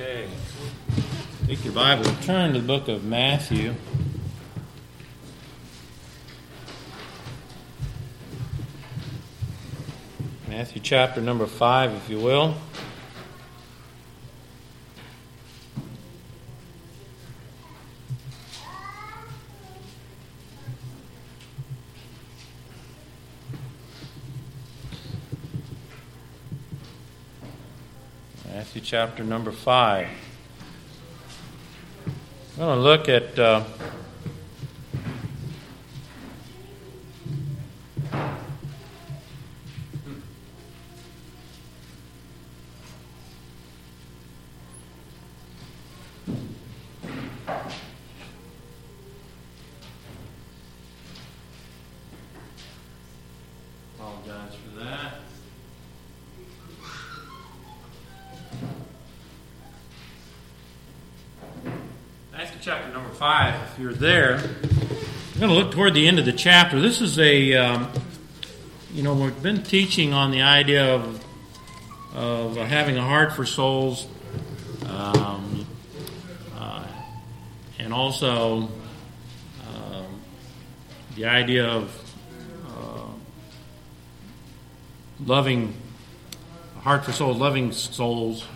Okay. Take your Bible turn to the book of Matthew. Matthew chapter number 5, if you will. Matthew chapter number 5. I'm going to look at. Uh, toward the end of the chapter. This is a, um, you know, we've been teaching on the idea of, of having a heart for souls, um, uh, and also um, the idea of uh, loving, heart for souls, loving souls.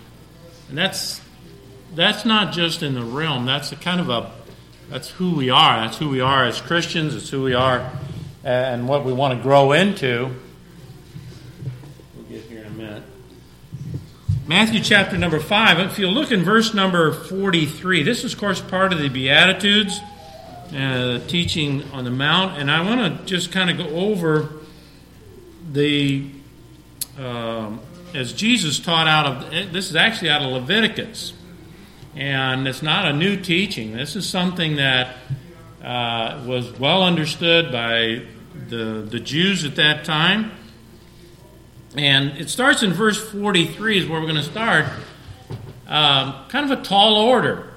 And that's that's not just in the realm. That's a kind of a that's who we are. That's who we are as Christians. It's who we are and what we want to grow into. We'll get here in a minute. Matthew chapter number 5. If you look in verse number 43, this is, of course, part of the Beatitudes, uh, teaching on the Mount. And I want to just kind of go over the, um, as Jesus taught out of, this is actually out of Leviticus. And it's not a new teaching. This is something that uh, was well understood by the, the Jews at that time. And it starts in verse 43, is where we're going to start. Um, kind of a tall order.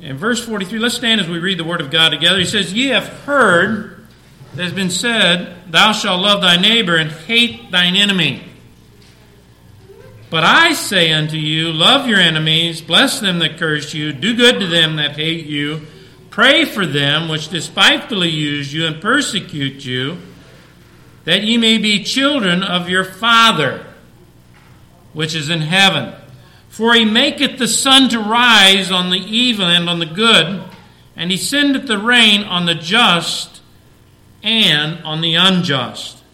In verse 43, let's stand as we read the Word of God together. He says, Ye have heard that has been said, Thou shalt love thy neighbor and hate thine enemy. But I say unto you, love your enemies, bless them that curse you, do good to them that hate you, pray for them which despitefully use you and persecute you, that ye may be children of your Father which is in heaven. For he maketh the sun to rise on the evil and on the good, and he sendeth the rain on the just and on the unjust.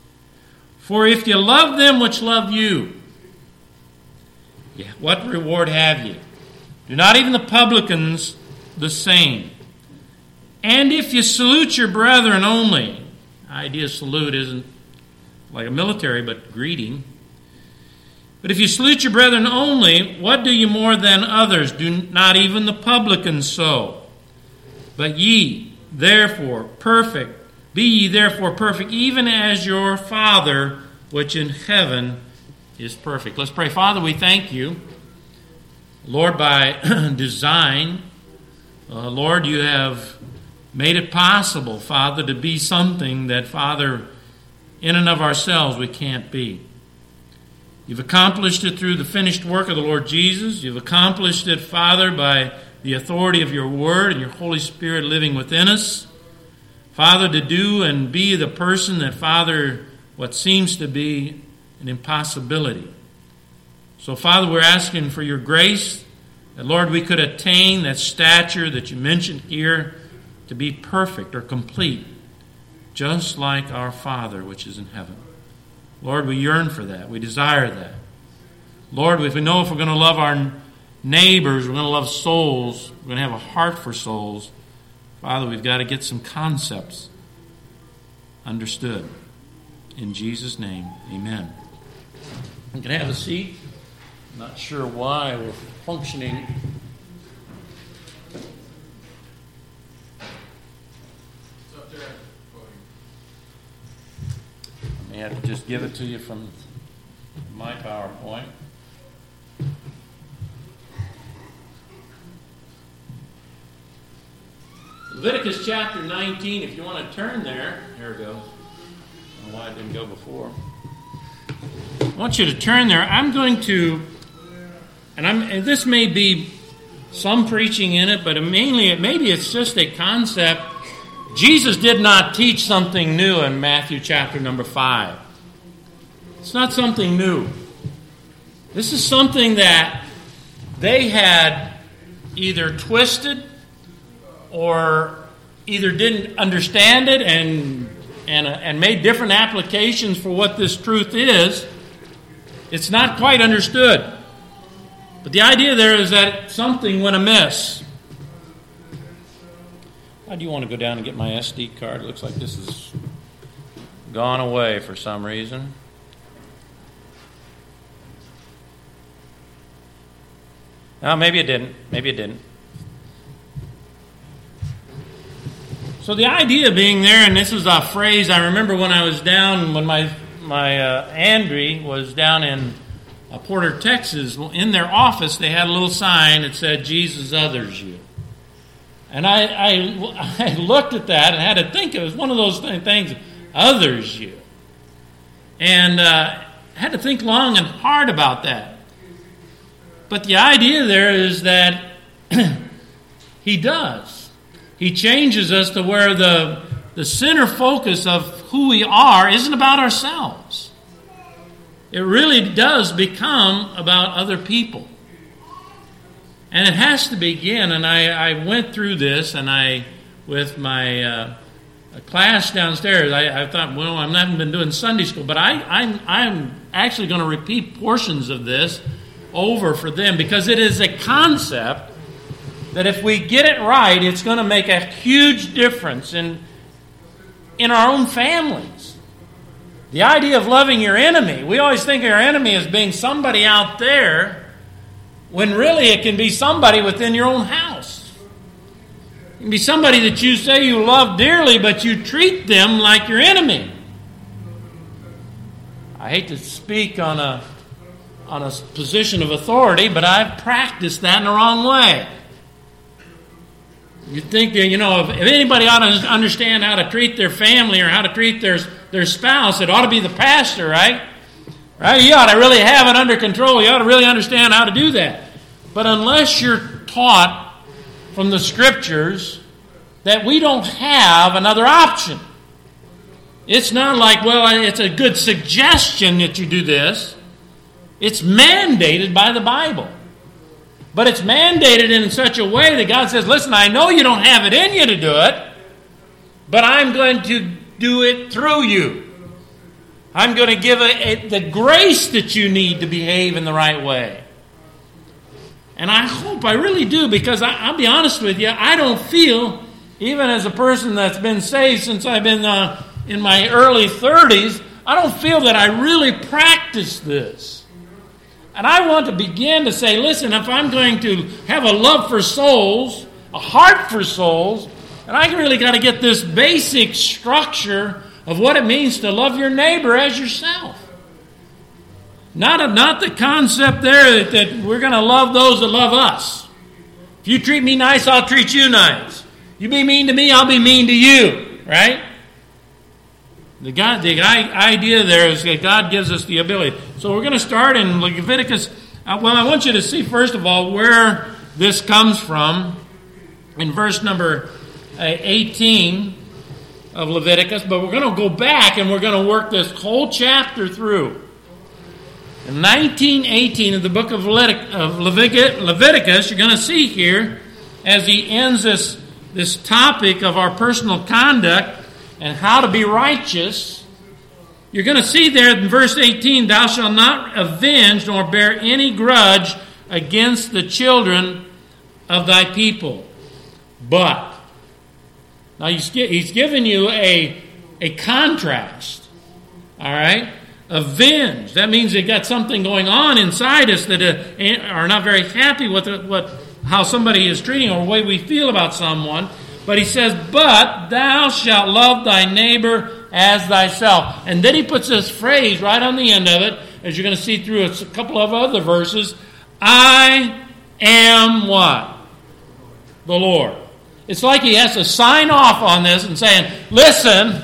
For if ye love them which love you, what reward have you? Do not even the publicans the same? And if you salute your brethren only, idea salute isn't like a military, but greeting. But if you salute your brethren only, what do you more than others? Do not even the publicans so? But ye, therefore, perfect, be ye therefore perfect, even as your Father which in heaven is perfect. Let's pray. Father, we thank you. Lord, by design, uh, Lord, you have made it possible, Father, to be something that, Father, in and of ourselves we can't be. You've accomplished it through the finished work of the Lord Jesus. You've accomplished it, Father, by the authority of your Word and your Holy Spirit living within us. Father, to do and be the person that, Father, what seems to be an impossibility. So, Father, we're asking for your grace that, Lord, we could attain that stature that you mentioned here to be perfect or complete, just like our Father which is in heaven. Lord, we yearn for that. We desire that. Lord, if we know if we're going to love our neighbors, we're going to love souls, we're going to have a heart for souls, Father, we've got to get some concepts understood. In Jesus' name, amen. You can have a seat. Not sure why we're functioning. I may have to just give it to you from my PowerPoint. Leviticus chapter 19, if you want to turn there, there we go. I don't know why it didn't go before. I want you to turn there. I'm going to and, I'm, and this may be some preaching in it, but mainly it, maybe it's just a concept. Jesus did not teach something new in Matthew chapter number 5. It's not something new. This is something that they had either twisted or either didn't understand it and, and, uh, and made different applications for what this truth is. It's not quite understood. But the idea there is that something went amiss. Why do you want to go down and get my SD card? It looks like this has gone away for some reason. No, maybe it didn't. Maybe it didn't. So the idea being there, and this is a phrase I remember when I was down when my my uh, Andrew was down in uh, Porter, Texas. In their office, they had a little sign that said "Jesus others you," and I, I I looked at that and had to think it was one of those things, others you, and uh, had to think long and hard about that. But the idea there is that he does. He changes us to where the, the center focus of who we are isn't about ourselves. It really does become about other people. And it has to begin, and I, I went through this, and I, with my uh, class downstairs, I, I, thought, well, I haven't been doing Sunday school, but I, I'm, I'm actually going to repeat portions of this over for them because it is a concept that if we get it right, it's going to make a huge difference in, in our own families. The idea of loving your enemy, we always think of our enemy as being somebody out there, when really it can be somebody within your own house. It can be somebody that you say you love dearly, but you treat them like your enemy. I hate to speak on a, on a position of authority, but I've practiced that in the wrong way. You think that, you know, if, if anybody ought to understand how to treat their family or how to treat their, their spouse, it ought to be the pastor, right? Right? You ought to really have it under control. You ought to really understand how to do that. But unless you're taught from the scriptures that we don't have another option, it's not like, well, it's a good suggestion that you do this. It's mandated by the Bible. But it's mandated in such a way that God says, listen, I know you don't have it in you to do it, but I'm going to do it through you. I'm going to give the grace that you need to behave in the right way. And I hope, I really do, because I, will be honest with you, I don't feel, even as a person that's been saved since I've been uh, in my early 30s, I don't feel that I really practice this. And I want to begin to say, listen, if I'm going to have a love for souls, a heart for souls, and I really got to get this basic structure of what it means to love your neighbor as yourself. Not, a, not the concept there that, that we're going to love those that love us. If you treat me nice, I'll treat you nice. You be mean to me, I'll be mean to you. Right? The, God, the idea there is that God gives us the ability. So we're going to start in Leviticus. Uh, well, I want you to see, first of all, where this comes from in verse number uh, 18 of Leviticus, but we're going to go back and we're going to work this whole chapter through. In 1918 of the book of Leviticus, you're going to see here, as he ends this, this topic of our personal conduct, and how to be righteous, you're going to see there in verse 18, Thou shalt not avenge nor bear any grudge against the children of thy people. But, now he's, he's given you a, a contrast, all right? Avenge. That means they got something going on inside us that uh, are not very happy with what, how somebody is treating or the way we feel about someone. But he says, But thou shalt love thy neighbor as thyself. And then he puts this phrase right on the end of it, as you're going to see through a couple of other verses I am what? The Lord. It's like he has to sign off on this and saying, Listen,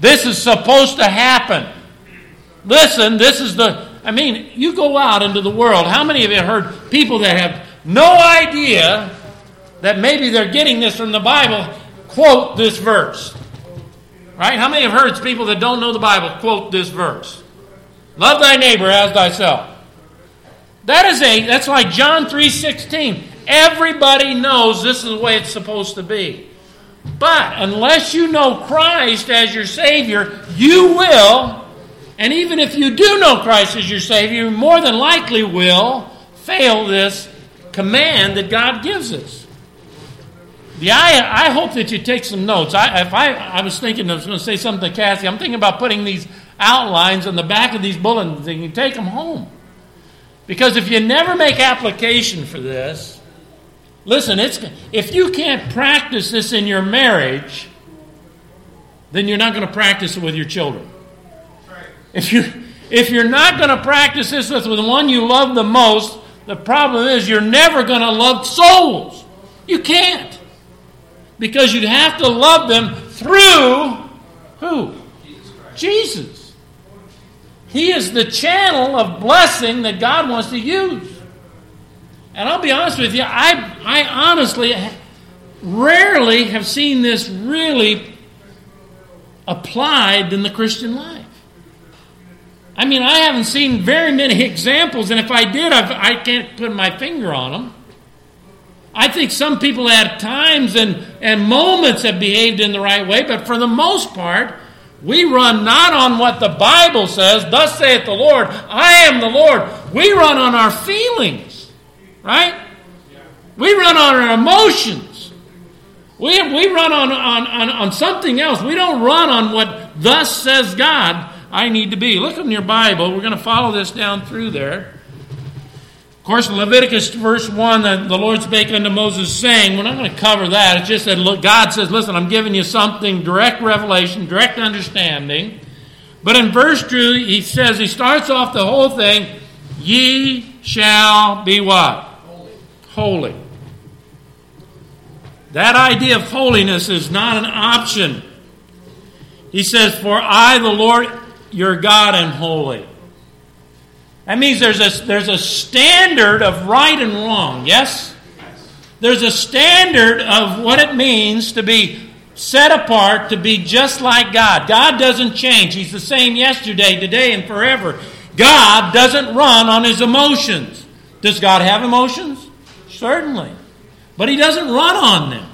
this is supposed to happen. Listen, this is the I mean, you go out into the world. How many of you heard people that have no idea that maybe they're getting this from the Bible quote this verse? Right? How many have heard people that don't know the Bible quote this verse? Love thy neighbor as thyself. That is a that's like John 3:16. Everybody knows this is the way it's supposed to be. But unless you know Christ as your Savior, you will, and even if you do know Christ as your Savior, you more than likely will fail this command that God gives us. The, I, I hope that you take some notes. I, if I, I was thinking, I was going to say something to Cassie. I'm thinking about putting these outlines on the back of these bulletins and you take them home. Because if you never make application for this, listen, it's, if you can't practice this in your marriage, then you're not going to practice it with your children. If, you, if you're not going to practice this with the one you love the most, the problem is you're never going to love souls. You can't. Because you'd have to love them through who? Jesus. He is the channel of blessing that God wants to use. And I'll be honest with you, I, I honestly rarely have seen this really applied in the Christian life. I mean, I haven't seen very many examples, and if I did, I've, I can not put my finger on them. I think some people at times and, and moments have behaved in the right way, but for the most part, we run not on what the Bible says, thus saith the Lord, I am the Lord. We run on our feelings, right? We run on our emotions. We, we run on, on, on, on something else. We don't run on what thus says God I need to be. Look in your Bible. We're going to follow this down through there. Of course, Leviticus verse 1, the, Lord spake unto Moses, saying, We're not going to cover that. It's just that look, God says, Listen, I'm giving you something, direct revelation, direct understanding. But in verse 2, he says, He starts off the whole thing, Ye shall be what? Holy. Holy. That idea of holiness is not an option. He says, For I, the Lord your God, am holy. That means there's a, there's a standard of right and wrong, yes? There's a standard of what it means to be set apart, to be just like God. God doesn't change. He's the same yesterday, today, and forever. God doesn't run on his emotions. Does God have emotions? Certainly. But he doesn't run on them.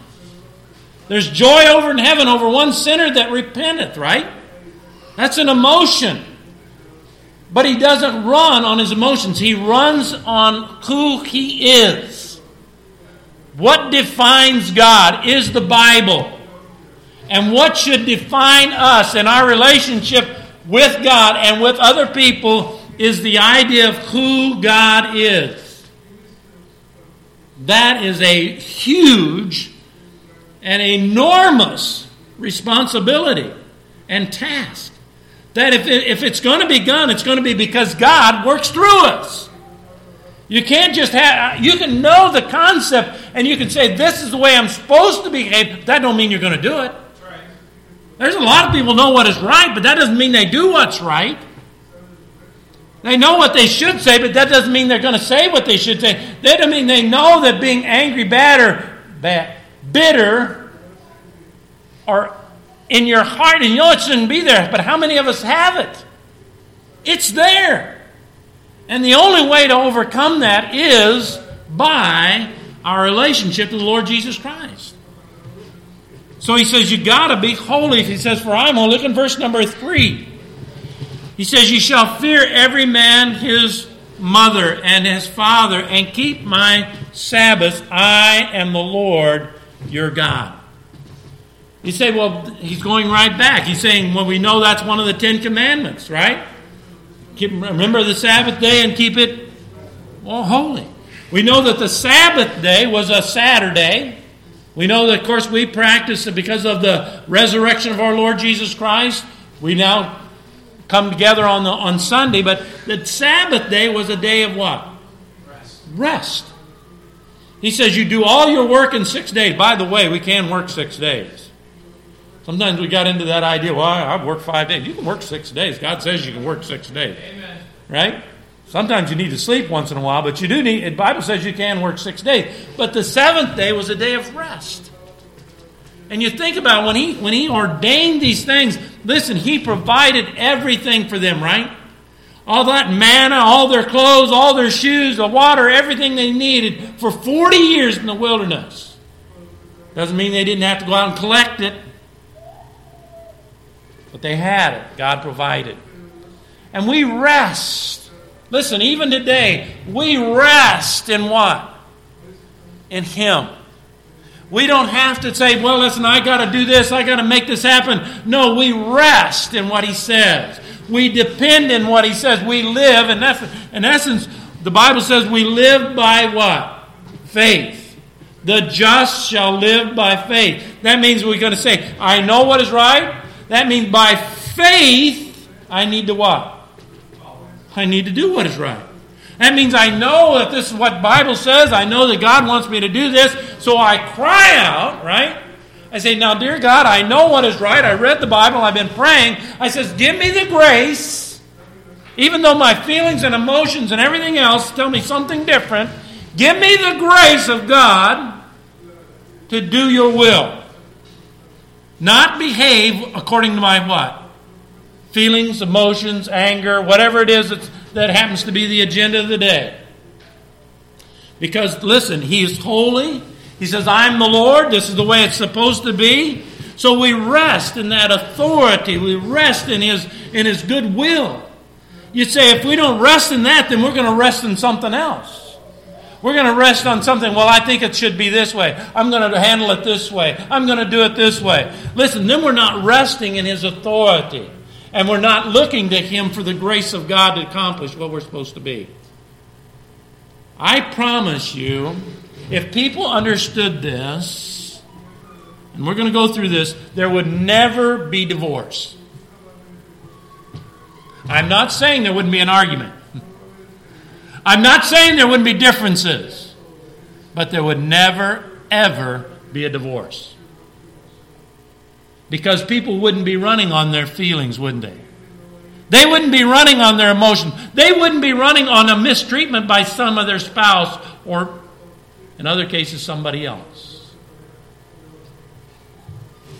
There's joy over in heaven over one sinner that repenteth, right? That's an emotion. But he doesn't run on his emotions, he runs on who he is. What defines God is the Bible. And what should define us and our relationship with God and with other people is the idea of who God is. That is a huge and enormous responsibility and task. That if, if it's going to be done, it's going to be because God works through us. You can't just have, you can know the concept and you can say, this is the way I'm supposed to behave. That don't mean you're going to do it. There's a lot of people know what is right, but that doesn't mean they do what's right. They know what they should say, but that doesn't mean they're going to say what they should say. That doesn't mean they know that being angry, bad, or bad, bitter, or in your heart, and you know it shouldn't be there, but how many of us have it? It's there. And the only way to overcome that is by our relationship to the Lord Jesus Christ. So he says, You got to be holy. He says, For I'm holy. Look in verse number three. He says, You shall fear every man his mother and his father, and keep my Sabbath. I am the Lord your God. You say, well, he's going right back. He's saying, well, we know that's one of the Ten Commandments, right? Keep, remember the Sabbath day and keep it well, holy. We know that the Sabbath day was a Saturday. We know that, of course, we practice it because of the resurrection of our Lord Jesus Christ. We now come together on, the, on Sunday, but the Sabbath day was a day of what? Rest. Rest. He says, You do all your work in six days. By the way, we can work six days. Sometimes we got into that idea, well, I've worked five days. You can work six days. God says you can work six days. Amen. Right? Sometimes you need to sleep once in a while, but you do need, the Bible says you can work six days. But the seventh day was a day of rest. And you think about when he when he ordained these things, listen, he provided everything for them, right? All that manna, all their clothes, all their shoes, the water, everything they needed for 40 years in the wilderness. Doesn't mean they didn't have to go out and collect it. But they had it. God provided. And we rest. Listen, even today, we rest in what? In Him. We don't have to say, well, listen, I got to do this, I got to make this happen. No, we rest in what He says. We depend in what He says. We live, in, in essence, the Bible says we live by what? Faith. The just shall live by faith. That means we're going to say, I know what is right. That means by faith, I need to what? I need to do what is right. That means I know that this is what Bible says. I know that God wants me to do this. So I cry out, right? I say, now, dear God, I know what is right. I read the Bible. I've been praying. I says, give me the grace. Even though my feelings and emotions and everything else tell me something different, give me the grace of God to do your will. Not behave according to my what? Feelings, emotions, anger, whatever it is that happens to be the agenda of the day. Because, listen, He is holy. He says, I'm the Lord. This is the way it's supposed to be. So we rest in that authority. We rest in His, in His goodwill. You say, if we don't rest in that, then we're going to rest in something else. We're going to rest on something, well, I think it should be this way. I'm going to handle it this way. I'm going to do it this way. Listen, then we're not resting in His authority. And we're not looking to Him for the grace of God to accomplish what we're supposed to be. I promise you, if people understood this, and we're going to go through this, there would never be divorce. I'm not saying there wouldn't be an argument. I'm not saying there wouldn't be differences. But there would never, ever be a divorce. Because people wouldn't be running on their feelings, wouldn't they? They wouldn't be running on their emotions. They wouldn't be running on a mistreatment by some of their spouse or, in other cases, somebody else.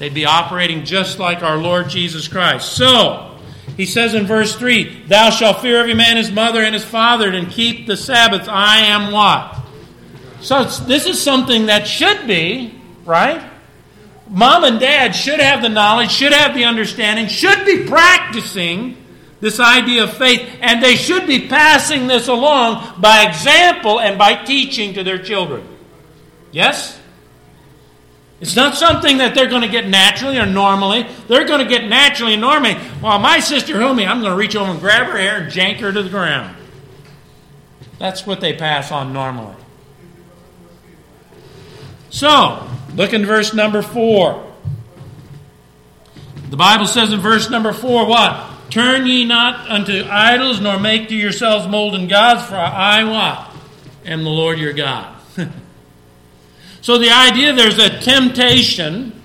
They'd be operating just like our Lord Jesus Christ. So, he says in verse 3 Thou shalt fear every man his mother and his father and keep the Sabbath. I am what? So, this is something that should be, right? mom and dad should have the knowledge, should have the understanding, should be practicing this idea of faith, and they should be passing this along by example and by teaching to their children. Yes? It's not something that they're going to get naturally or normally. They're going to get naturally and normally. While my sister told I'm going to reach over and grab her hair and jank her to the ground. That's what they pass on normally. So, Look in verse number 4. The Bible says in verse number 4 what? Turn ye not unto idols, nor make to yourselves molten gods, for I what? Am the Lord your God. So the idea there's a temptation,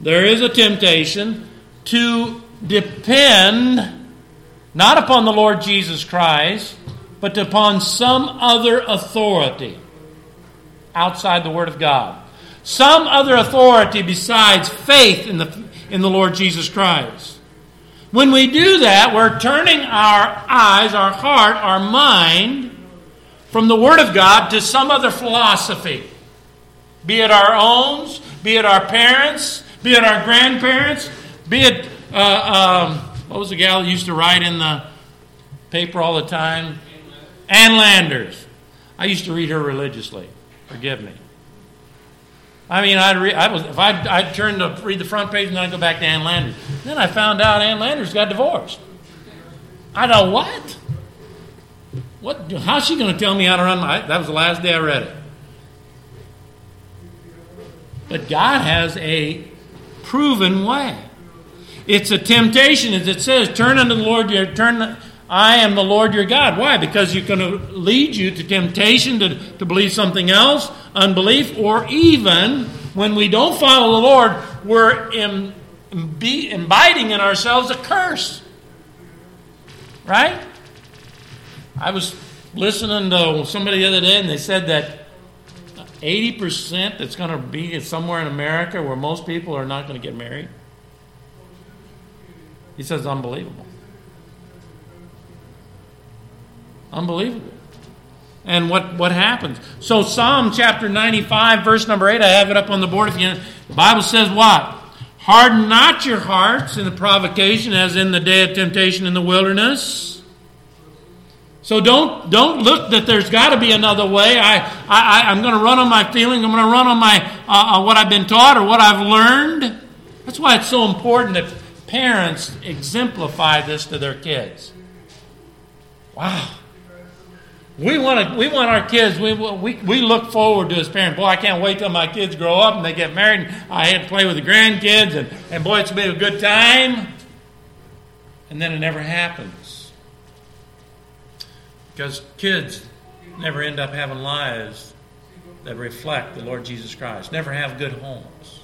there is a temptation to depend not upon the Lord Jesus Christ, but upon some other authority outside the Word of God. Some other authority besides faith in the, in the Lord Jesus Christ. When we do that, we're turning our eyes, our heart, our mind from the Word of God to some other philosophy. Be it our own, be it our parents, be it our grandparents, be it, uh, um, what was the gal that used to write in the paper all the time? Ann Landers. I used to read her religiously. Forgive me. I mean, I'd re- I was, if I'd, I'd turn to read the front page and then I'd go back to Ann Landers. Then I found out Ann Landers got divorced. I know what? What? How's she going to tell me how to run my? That was the last day I read it. But God has a proven way. It's a temptation, as it says, "Turn unto the Lord your turn." I am the Lord your God. Why? Because you're going to lead you to temptation to, to believe something else, unbelief, or even when we don't follow the Lord, we're be, inviting in ourselves a curse. Right? I was listening to somebody the other day, and they said that 80% that's going to be somewhere in America where most people are not going to get married. He says, unbelievable. Unbelievable. And what, what happens? So, Psalm chapter 95, verse number 8, I have it up on the board if you. The Bible says what? Harden not your hearts in the provocation as in the day of temptation in the wilderness. So don't don't look that there's got to be another way. I, I I'm going to run on my feeling. I'm going to run on my uh, what I've been taught or what I've learned. That's why it's so important that parents exemplify this to their kids. Wow. We want to, we want our kids, we, we, we look forward to as parents. Boy, I can't wait till my kids grow up and they get married. And I had to play with the grandkids, and, and boy, it's going to be a good time. And then it never happens. Because kids never end up having lives that reflect the Lord Jesus Christ, never have good homes.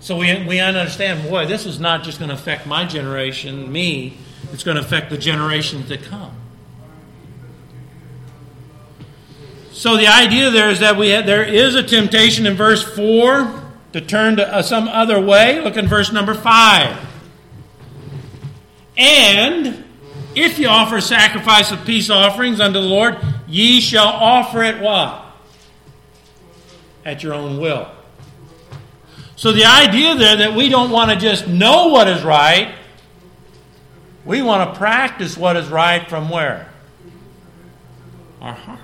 So we, we understand, boy, this is not just going to affect my generation, me, it's going to affect the generations to come. So the idea there is that we have, there is a temptation in verse 4 to turn to uh, some other way. Look in verse number 5. And if you offer a sacrifice of peace offerings unto the Lord, ye shall offer it what? At your own will. So the idea there that we don't want to just know what is right, we want to practice what is right from where? Our heart.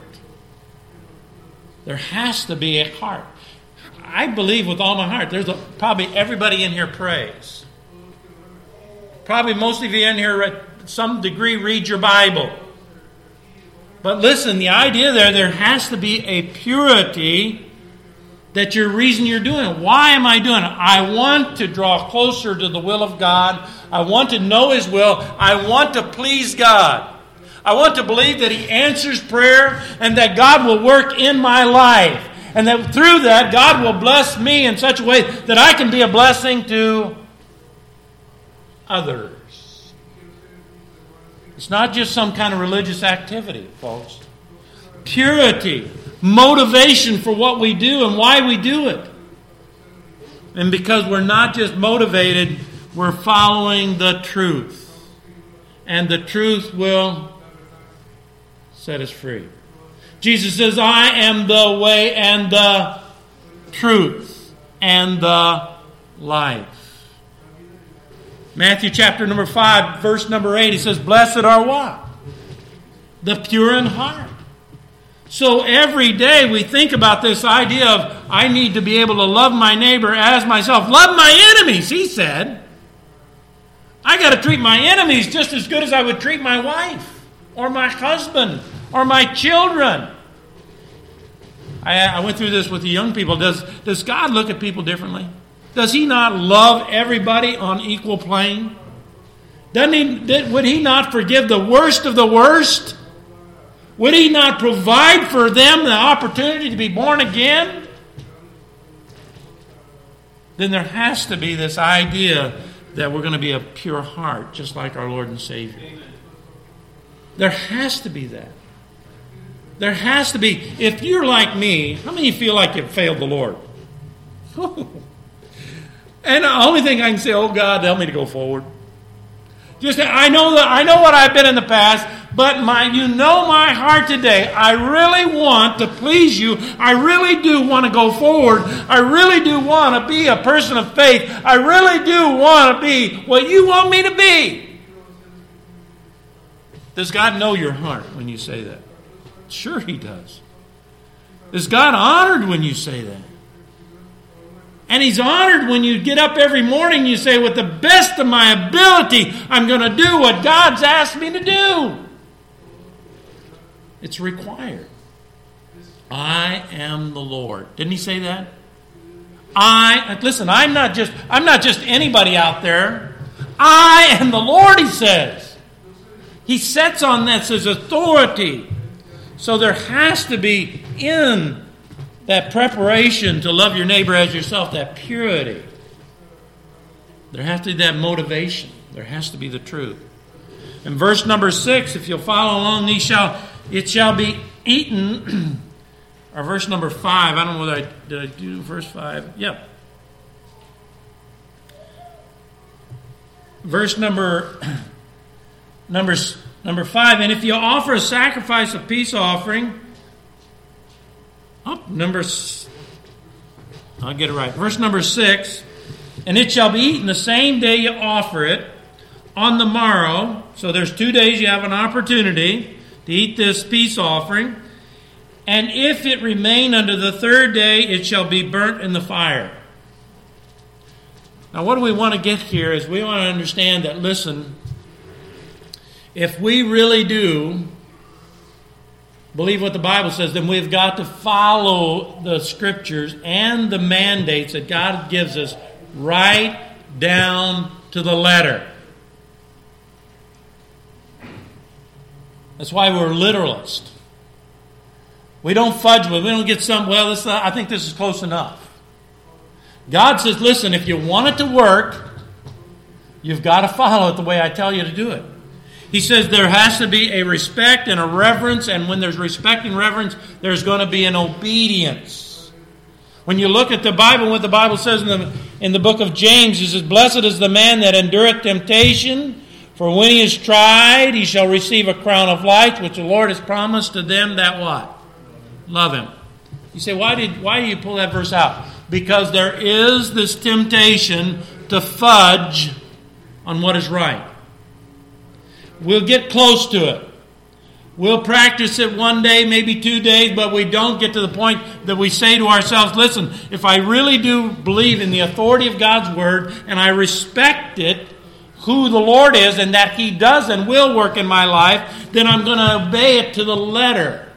There has to be a heart. I believe with all my heart. There's a, probably everybody in here prays. Probably most of you in here, some degree, read your Bible. But listen, the idea there, there has to be a purity that your reason you're doing it. Why am I doing it? I want to draw closer to the will of God. I want to know His will. I want to please God. I want to believe that He answers prayer and that God will work in my life. And that through that, God will bless me in such a way that I can be a blessing to others. It's not just some kind of religious activity, folks. Purity motivation for what we do and why we do it. And because we're not just motivated, we're following the truth. And the truth will set us free. Jesus says, I am the way and the truth and the life. Matthew chapter number 5, verse number 8, he says, Blessed are what? The pure in heart so every day we think about this idea of I need to be able to love my neighbor as myself. Love my enemies, he said. I got to treat my enemies just as good as I would treat my wife or my husband or my children. I, I went through this with the young people. Does, does God look at people differently? Does He not love everybody on equal plane? Doesn't he, would He not forgive the worst of the worst? Would He not provide for them the opportunity to be born again? Then there has to be this idea that we're going to be a pure heart, just like our Lord and Savior. There has to be that. There has to be. If you're like me, how many feel like you've failed the Lord? and the only thing I can say, oh God, help me to go forward. Just I know that I know what I've been in the past. But my, you know my heart today. I really want to please you. I really do want to go forward. I really do want to be a person of faith. I really do want to be what you want me to be. Does God know your heart when you say that? Sure, He does. Is God honored when you say that? And he's honored when you get up every morning you say, with the best of my ability, I'm going to do what God's asked me to do. It's required. I am the Lord. Didn't he say that? I listen, I'm not just I'm not just anybody out there. I am the Lord, he says. He sets on this as authority. So there has to be in that preparation to love your neighbor as yourself, that purity. There has to be that motivation. There has to be the truth. In verse number six, if you'll follow along, these shall it shall be eaten. or verse number five. I don't know whether I did I do verse five. Yep. Verse number number number five. And if you offer a sacrifice of peace offering, oh, number. I'll get it right. Verse number six. And it shall be eaten the same day you offer it on the morrow. So there's two days you have an opportunity to eat this peace offering. And if it remain unto the third day, it shall be burnt in the fire. Now, what do we want to get here is we want to understand that, listen, if we really do believe what the Bible says, then we've got to follow the scriptures and the mandates that God gives us right down to the letter. That's why we're literalists. We don't fudge with. We don't get some. Well, this, I think this is close enough. God says, "Listen, if you want it to work, you've got to follow it the way I tell you to do it." He says there has to be a respect and a reverence, and when there's respect and reverence, there's going to be an obedience. When you look at the Bible, what the Bible says in the, in the book of James, it says, Blessed is the man that endureth temptation, for when he is tried, he shall receive a crown of life, which the Lord has promised to them that what? Love him. You say, why did why do you pull that verse out? Because there is this temptation to fudge on what is right. We'll get close to it. We'll practice it one day, maybe two days, but we don't get to the point that we say to ourselves, listen, if I really do believe in the authority of God's Word and I respect it, who the Lord is and that He does and will work in my life, then I'm going to obey it to the letter.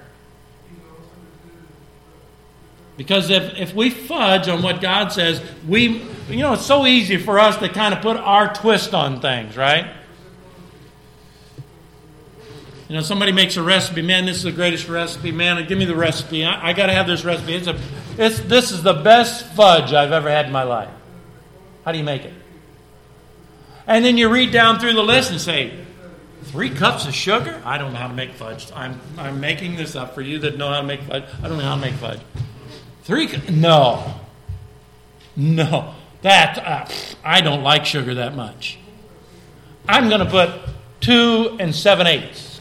Because if, if we fudge on what God says, we, you know, it's so easy for us to kind of put our twist on things, right? You know, somebody makes a recipe, man, this is the greatest recipe, man, give me the recipe. I, I got to have this recipe. It's a, it's, this is the best fudge I've ever had in my life. How do you make it? And then you read down through the list and say, three cups of sugar? I don't know how to make fudge. I'm, I'm making this up for you that know how to make fudge. I don't know how to make fudge. Three? No. No. That, uh, I don't like sugar that much. I'm going to put two and seven eighths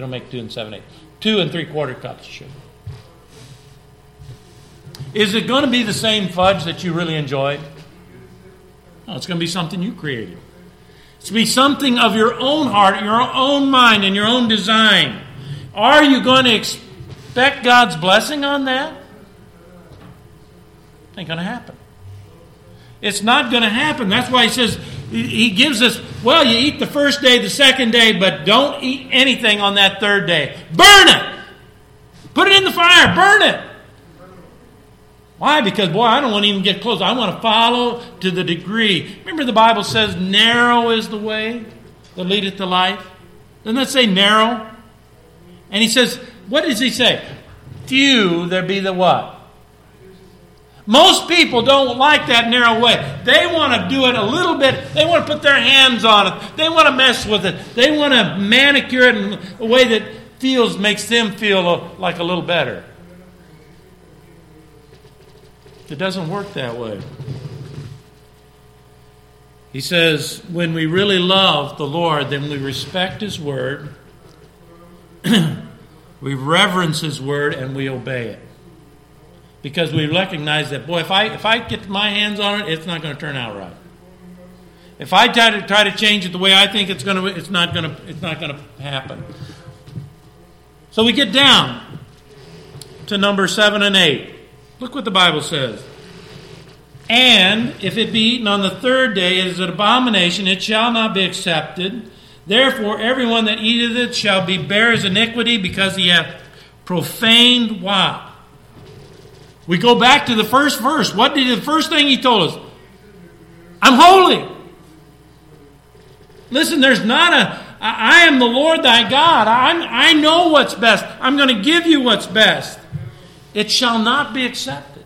don't make two and seven eighths. Two and three quarter cups of sugar. Is it going to be the same fudge that you really enjoy? No, it's going to be something you created. It's going to be something of your own heart, your own mind, and your own design. Are you going to expect God's blessing on that? It Ain't going to happen. It's not going to happen. That's why he says, he gives us, well, you eat the first day, the second day, but don't eat anything on that third day. Burn it! Put it in the fire, burn it! Why? Because, boy, I don't want to even get close. I want to follow to the degree. Remember, the Bible says, narrow is the way that leadeth to life. Doesn't that say narrow? And he says, what does he say? Few there be the what? Most people don't like that narrow way. They want to do it a little bit. They want to put their hands on it. They want to mess with it. They want to manicure it in a way that feels makes them feel like a little better. It doesn't work that way. He says, when we really love the Lord, then we respect His word, we reverence His word, and we obey it. Because we recognize that, boy, if I, if I get my hands on it, it's not going to turn out right. If I try to, try to change it the way I think it's going to, it's not going to, it's not going to happen. So we get down to number seven and eight. Look what the Bible says. And if it be eaten on the third day, it is an abomination, it shall not be accepted. Therefore, everyone that eateth it shall be bear his iniquity, because he hath profaned what? We go back to the first verse. What did the first thing he told us? I'm holy. Listen, there's not a I am the Lord thy God. I'm, I know what's best. I'm going to give you what's best. It shall not be accepted.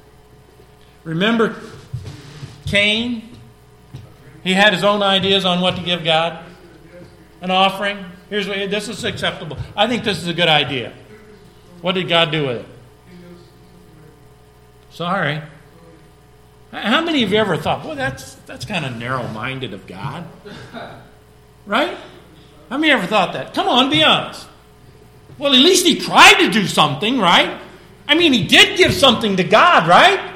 Remember Cain? He had his own ideas on what to give God. an offering. Here's what this is acceptable. I think this is a good idea. What did God do with it? Sorry. How many of you ever thought, well, that's that's kind of narrow-minded of God? Right? How many ever thought that? Come on, be honest. Well, at least he tried to do something, right? I mean, he did give something to God, right?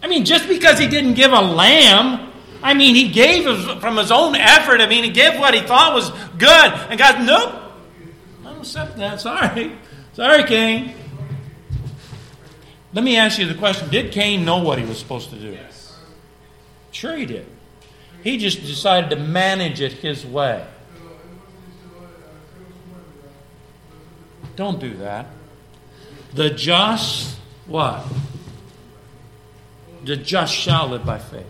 I mean, just because he didn't give a lamb, I mean, he gave from his own effort. I mean, he gave what he thought was good. And God, nope, I don't accept that. Sorry. Sorry, Cain. Let me ask you the question Did Cain know what he was supposed to do? Yes. Sure, he did. He just decided to manage it his way. Don't do that. The just, what? The just shall live by faith.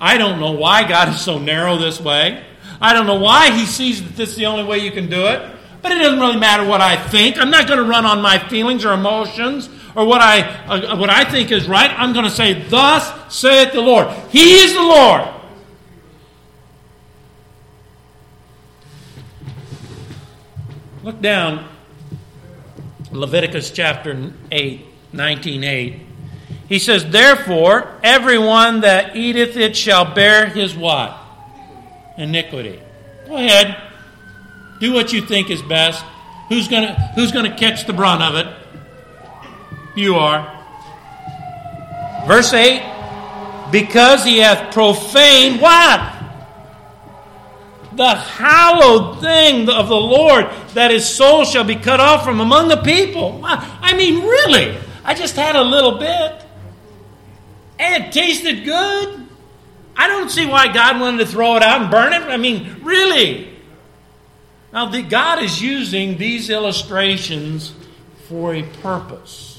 I don't know why God is so narrow this way. I don't know why He sees that this is the only way you can do it. But it doesn't really matter what I think. I'm not going to run on my feelings or emotions or what I, uh, what I think is right. I'm going to say, Thus saith the Lord. He is the Lord. Look down Leviticus chapter 8, 19 8. He says, Therefore, everyone that eateth it shall bear his what? Iniquity. Go ahead. Do what you think is best. Who's gonna who's gonna catch the brunt of it? You are. Verse 8, because he hath profaned what? the hallowed thing of the Lord, that his soul shall be cut off from among the people. I mean, really? I just had a little bit. And it tasted good. I don't see why God wanted to throw it out and burn it. I mean, really? Now, the, God is using these illustrations for a purpose.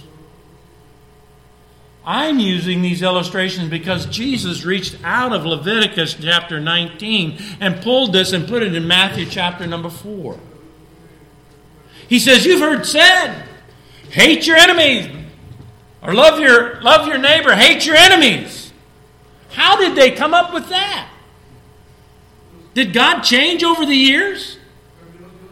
I'm using these illustrations because Jesus reached out of Leviticus chapter 19 and pulled this and put it in Matthew chapter number 4. He says, You've heard said, hate your enemies, or love your, love your neighbor, hate your enemies. How did they come up with that? Did God change over the years?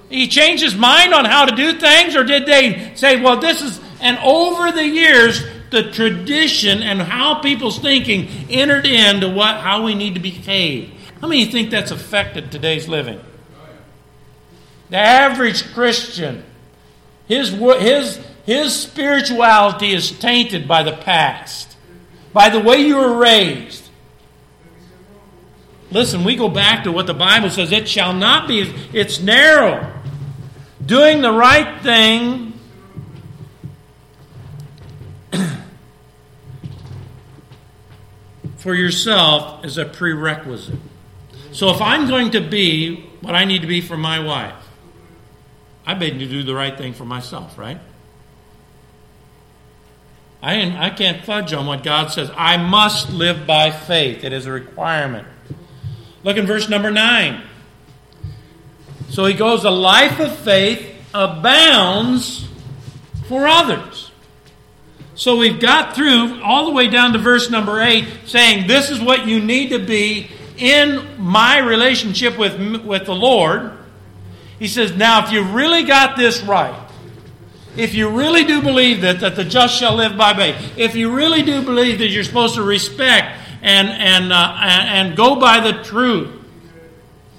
He changed his mind on how to do things, or did they say, Well, this is, and over the years, the tradition and how people's thinking entered into what how we need to behave. How many think that's affected today's living? The average Christian, his, his, his spirituality is tainted by the past, by the way you were raised. Listen, we go back to what the Bible says it shall not be, it's narrow. Doing the right thing for yourself is a prerequisite. So if I'm going to be what I need to be for my wife, I need to do the right thing for myself, right? I, I can't fudge on what God says. I must live by faith. It is a requirement. Look in verse number 9. So he goes, A life of faith abounds for others. So we've got through all the way down to verse number 8 saying this is what you need to be in my relationship with, with the Lord. He says, Now, if you really got this right, if you really do believe that, that the just shall live by faith, if you really do believe that you're supposed to respect and, and, uh, and, and go by the truth,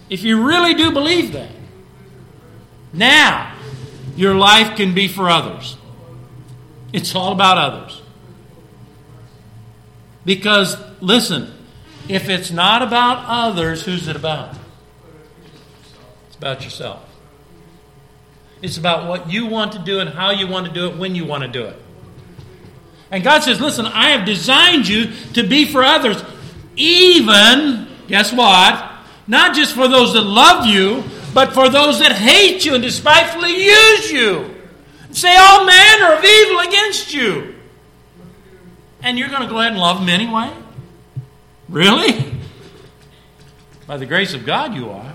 if you really do believe that, now your life can be for others. It's all about others. Because, listen, if it's not about others, who's it about? It's about yourself. It's about what you want to do and how you want to do it when you want to do it. And God says, listen, I have designed you to be for others, even, guess what? Not just for those that love you, but for those that hate you and despitefully use you say all manner of evil against you. And you're going to go ahead and love them anyway? Really? By the grace of God, you are.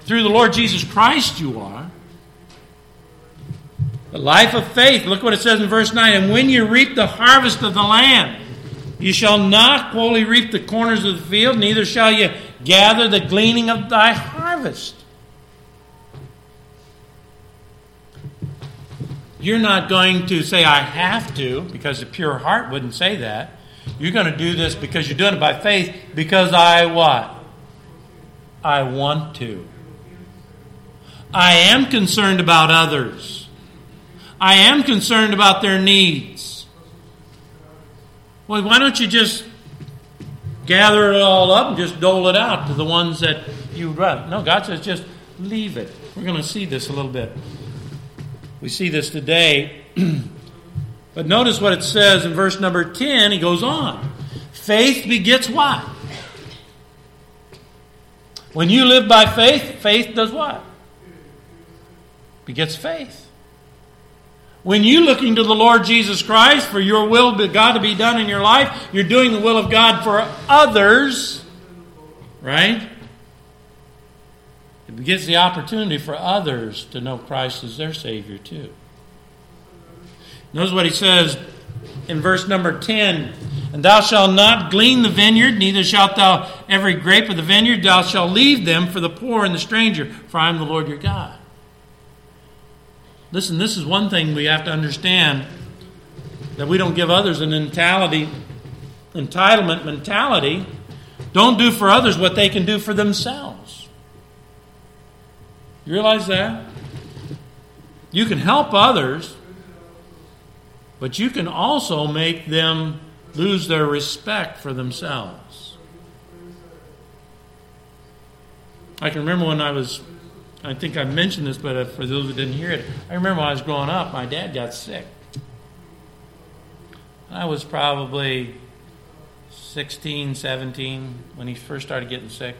Through the Lord Jesus Christ, you are. The life of faith, look what it says in verse 9. And when you reap the harvest of the land, you shall not wholly reap the corners of the field, neither shall you gather the gleaning of thy harvest. You're not going to say, I have to, because a pure heart wouldn't say that. You're going to do this because you're doing it by faith, because I what? I want to. I am concerned about others. I am concerned about their needs. Well, why don't you just gather it all up and just dole it out to the ones that you would rather? No, God says just leave it. We're going to see this a little bit. We see this today. but notice what it says in verse number 10. He goes on. Faith begets what? When you live by faith, faith does what? Begets faith. When you're looking to the Lord Jesus Christ for your will God to be done in your life, you're doing the will of God for others, right? It gives the opportunity for others to know Christ as their Savior, too. Notice what he says in verse number 10 And thou shalt not glean the vineyard, neither shalt thou every grape of the vineyard, thou shalt leave them for the poor and the stranger, for I am the Lord your God. Listen, this is one thing we have to understand that we don't give others an mentality, entitlement mentality. Don't do for others what they can do for themselves. You realize that? You can help others, but you can also make them lose their respect for themselves. I can remember when I was, I think I mentioned this, but for those who didn't hear it, I remember when I was growing up, my dad got sick. I was probably 16, 17 when he first started getting sick.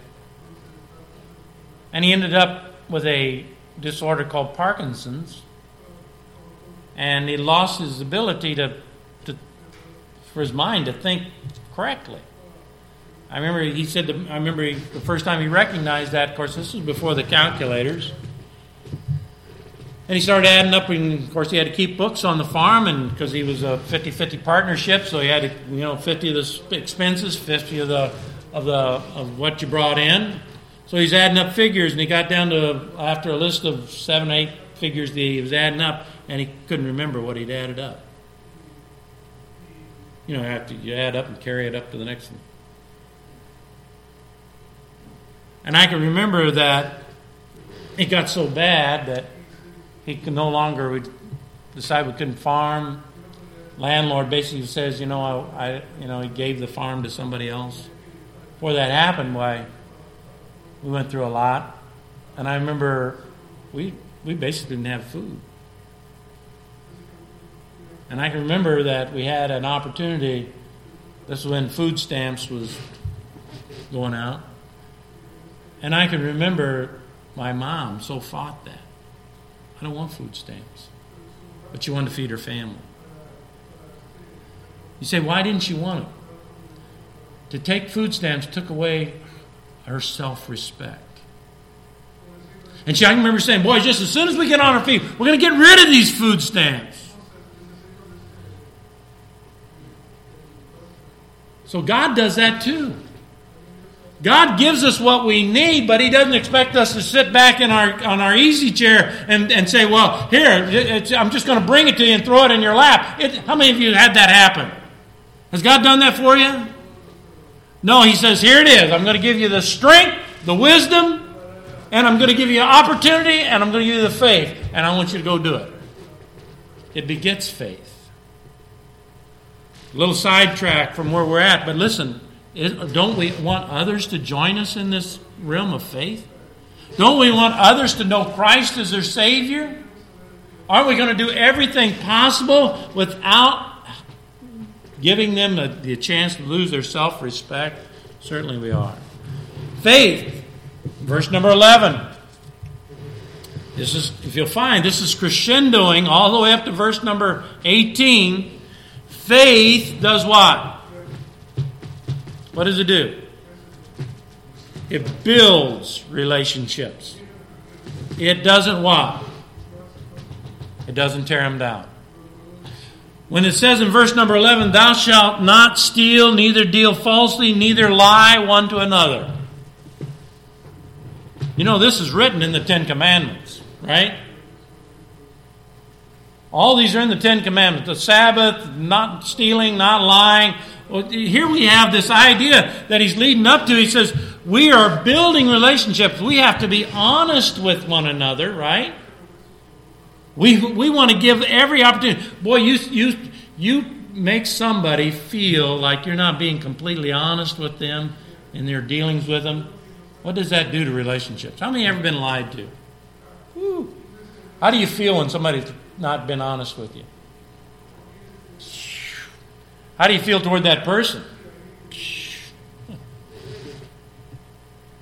And he ended up with a disorder called Parkinson's, and he lost his ability to, to for his mind to think correctly. I remember he said. I remember he, the first time he recognized that. Of course, this was before the calculators. And he started adding up, and of course, he had to keep books on the farm, and because he was a 50-50 partnership, so he had to, you know, 50 of the expenses, 50 of the of the of what you brought in. So he's adding up figures, and he got down to, after a list of seven, eight figures that he was adding up, and he couldn't remember what he'd added up. You know, after you add up and carry it up to the next one. And I can remember that it got so bad that he could no longer would decide we couldn't farm. Landlord basically says, you know, I, I you know, he gave the farm to somebody else. Before that happened, why we went through a lot. And I remember we, we basically didn't have food. And I can remember that we had an opportunity. This was when food stamps was going out. And I can remember my mom so fought that. I don't want food stamps. But she wanted to feed her family. You say, why didn't she want it? To take food stamps took away her self respect. And she, I remember saying, Boy, just as soon as we get on our feet, we're going to get rid of these food stamps. So God does that too. God gives us what we need, but He doesn't expect us to sit back in our on our easy chair and, and say, "Well, here, I'm just going to bring it to you and throw it in your lap." It, how many of you had that happen? Has God done that for you? No, he says, here it is. I'm going to give you the strength, the wisdom, and I'm going to give you an opportunity, and I'm going to give you the faith, and I want you to go do it. It begets faith. A little sidetrack from where we're at, but listen, don't we want others to join us in this realm of faith? Don't we want others to know Christ as their Savior? Aren't we going to do everything possible without giving them the chance to lose their self respect? Certainly we are. Faith, verse number 11. This is, if you'll find, this is crescendoing all the way up to verse number 18. Faith does what? What does it do? It builds relationships. It doesn't what? It doesn't tear them down. When it says in verse number 11, Thou shalt not steal, neither deal falsely, neither lie one to another. You know, this is written in the Ten Commandments, right? All these are in the Ten Commandments the Sabbath, not stealing, not lying. Here we have this idea that he's leading up to. He says, We are building relationships. We have to be honest with one another, right? We, we want to give every opportunity. Boy, you, you, you make somebody feel like you're not being completely honest with them in their dealings with them. What does that do to relationships? How many ever been lied to? Whew. How do you feel when somebody's not been honest with you? How do you feel toward that person?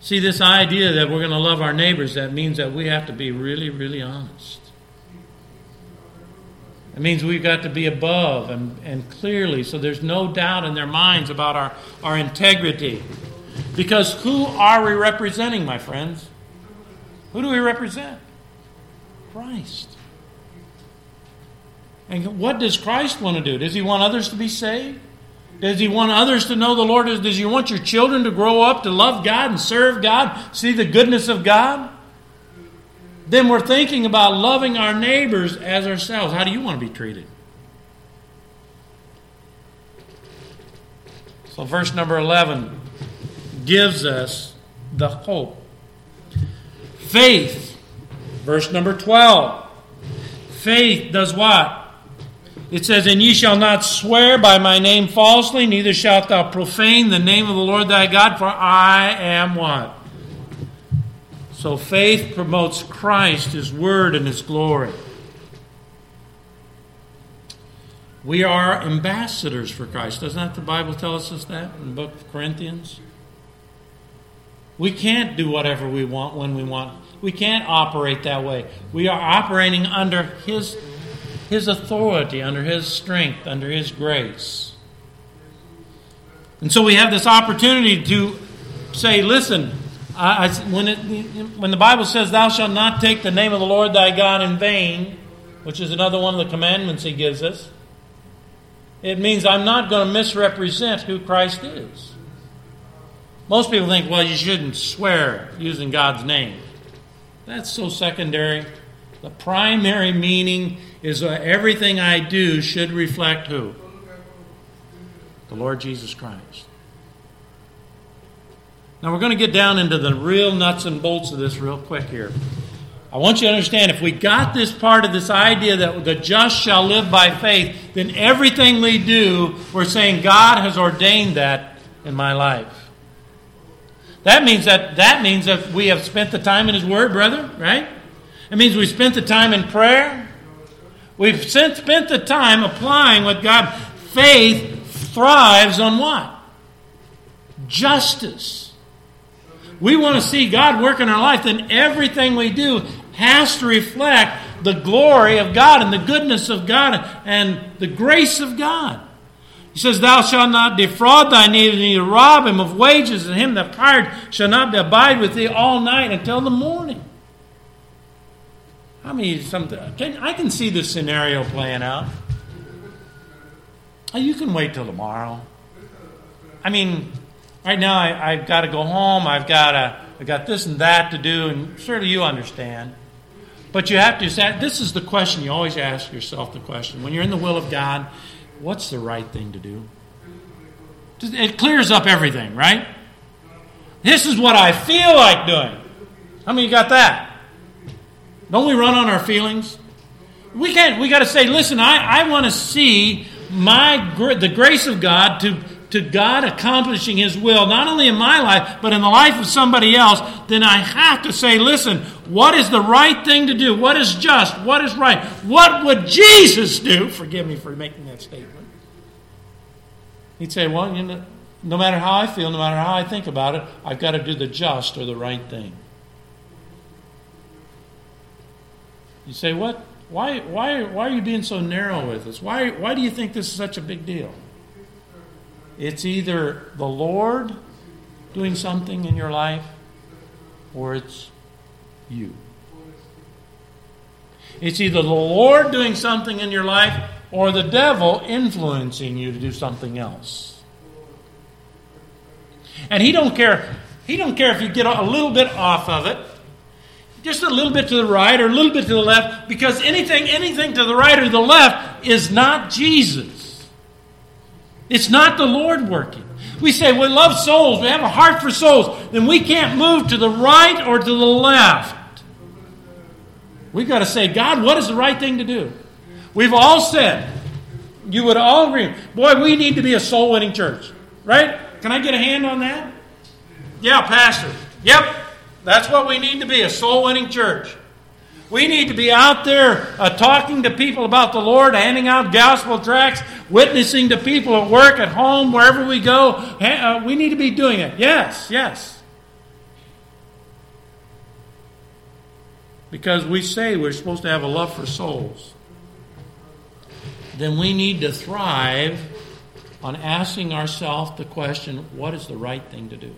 See, this idea that we're going to love our neighbors, that means that we have to be really, really honest. It means we've got to be above and, and clearly, so there's no doubt in their minds about our, our integrity. Because who are we representing, my friends? Who do we represent? Christ. And what does Christ want to do? Does he want others to be saved? Does he want others to know the Lord? Does he want your children to grow up to love God and serve God, see the goodness of God? Then we're thinking about loving our neighbors as ourselves. How do you want to be treated? So, verse number 11 gives us the hope. Faith, verse number 12. Faith does what? It says, And ye shall not swear by my name falsely, neither shalt thou profane the name of the Lord thy God, for I am what? So faith promotes Christ, His Word, and His glory. We are ambassadors for Christ. Doesn't that the Bible tell us that in the book of Corinthians? We can't do whatever we want when we want. We can't operate that way. We are operating under His his authority, under His strength, under His grace. And so we have this opportunity to say, listen, I, I, when, it, when the Bible says, Thou shalt not take the name of the Lord thy God in vain, which is another one of the commandments He gives us, it means I'm not going to misrepresent who Christ is. Most people think, well, you shouldn't swear using God's name. That's so secondary. The primary meaning is that everything I do should reflect who? The Lord Jesus Christ. Now we're going to get down into the real nuts and bolts of this real quick here. I want you to understand if we got this part of this idea that the just shall live by faith, then everything we do, we're saying God has ordained that in my life. That means that that means that we have spent the time in His Word, brother, right? It means we spent the time in prayer. We've spent the time applying what God. Faith thrives on what? Justice. We want to see God work in our life, then everything we do has to reflect the glory of God and the goodness of God and the grace of God. He says, Thou shalt not defraud thy neighbor, neither rob him of wages, and him that hired shall not abide with thee all night until the morning. I mean, something. Can, I can see this scenario playing out. You can wait till tomorrow. I mean, right now I, have got to go home. I've got to, I've got this and that to do, and certainly you understand. But you have to say, this is the question you always ask yourself the question. When you're in the will of God, what's the right thing to do? It clears up everything, right? This is what I feel like doing. How many got that? Don't we run on our feelings? We can't. We got to say, listen. I, I want to see my the grace of God to to God accomplishing His will, not only in my life, but in the life of somebody else, then I have to say, listen, what is the right thing to do? What is just? What is right? What would Jesus do? Forgive me for making that statement. He'd say, well, you know, no matter how I feel, no matter how I think about it, I've got to do the just or the right thing. You say, what? Why, why, why are you being so narrow with us? Why, why do you think this is such a big deal? It's either the Lord doing something in your life or it's you. It's either the Lord doing something in your life or the devil influencing you to do something else. And he don't care he don't care if you get a little bit off of it just a little bit to the right or a little bit to the left because anything anything to the right or the left is not Jesus. It's not the Lord working. We say we love souls, we have a heart for souls, then we can't move to the right or to the left. We've got to say, God, what is the right thing to do? We've all said, you would all agree, boy, we need to be a soul winning church. Right? Can I get a hand on that? Yeah, Pastor. Yep, that's what we need to be a soul winning church. We need to be out there uh, talking to people about the Lord, handing out gospel tracts, witnessing to people at work, at home, wherever we go. Uh, we need to be doing it. Yes, yes. Because we say we're supposed to have a love for souls. Then we need to thrive on asking ourselves the question what is the right thing to do?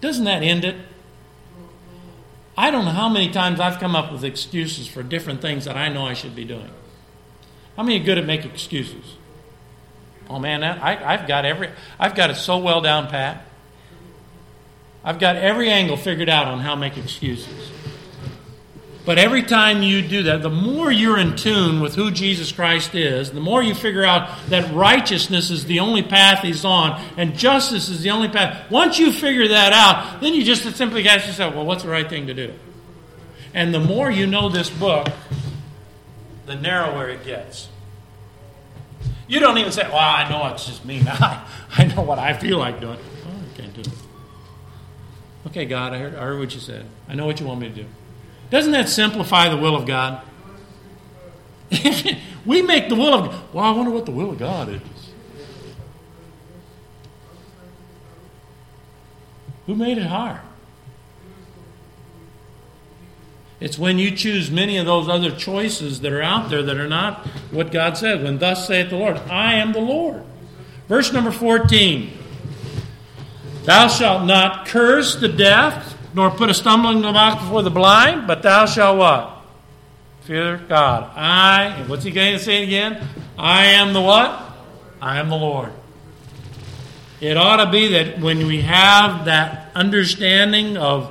Doesn't that end it? I don't know how many times I've come up with excuses for different things that I know I should be doing. How many good at making excuses? Oh man, I, I've got every, I've got it so well down pat. I've got every angle figured out on how to make excuses. But every time you do that, the more you're in tune with who Jesus Christ is, the more you figure out that righteousness is the only path He's on and justice is the only path. Once you figure that out, then you just simply ask yourself, well, what's the right thing to do? And the more you know this book, the narrower it gets. You don't even say, well, I know it's just me now. I know what I feel like doing. Oh, I can't do it. Okay, God, I heard, I heard what you said. I know what you want me to do. Doesn't that simplify the will of God? we make the will of God. Well, I wonder what the will of God is. Who made it hard? It's when you choose many of those other choices that are out there that are not what God said. When thus saith the Lord, I am the Lord. Verse number 14 Thou shalt not curse the deaf nor put a stumbling block before the blind, but thou shalt what? Fear God. I, what's he going to say again? I am the what? I am the Lord. It ought to be that when we have that understanding of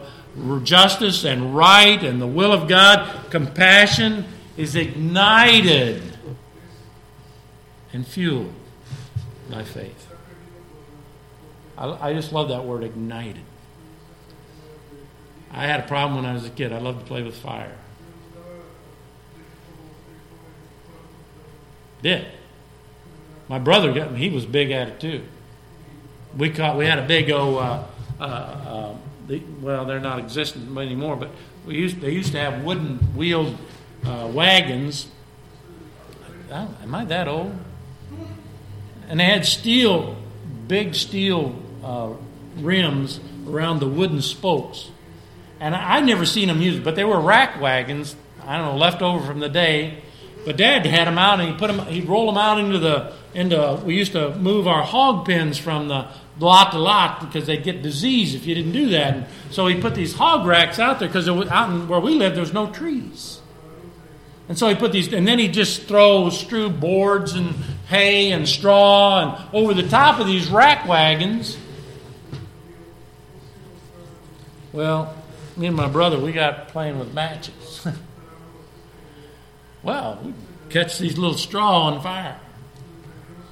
justice and right and the will of God, compassion is ignited and fueled by faith. I, I just love that word ignited. I had a problem when I was a kid. I loved to play with fire. Did. My brother got. He was big at it too. We caught. We had a big old. Uh, uh, uh, the, well, they're not existent anymore, but we used. They used to have wooden wheeled uh, wagons. am I that old? And they had steel, big steel uh, rims around the wooden spokes. And I, would never seen them used, but they were rack wagons. I don't know, left over from the day. But Dad had them out, and he put them. He'd roll them out into the into. We used to move our hog pens from the lot to lot because they'd get disease if you didn't do that. And so he put these hog racks out there because out in, where we lived, there was no trees. And so he put these, and then he just throw strew boards and hay and straw and over the top of these rack wagons. Well, me and my brother, we got playing with matches. well, we catch these little straw on fire.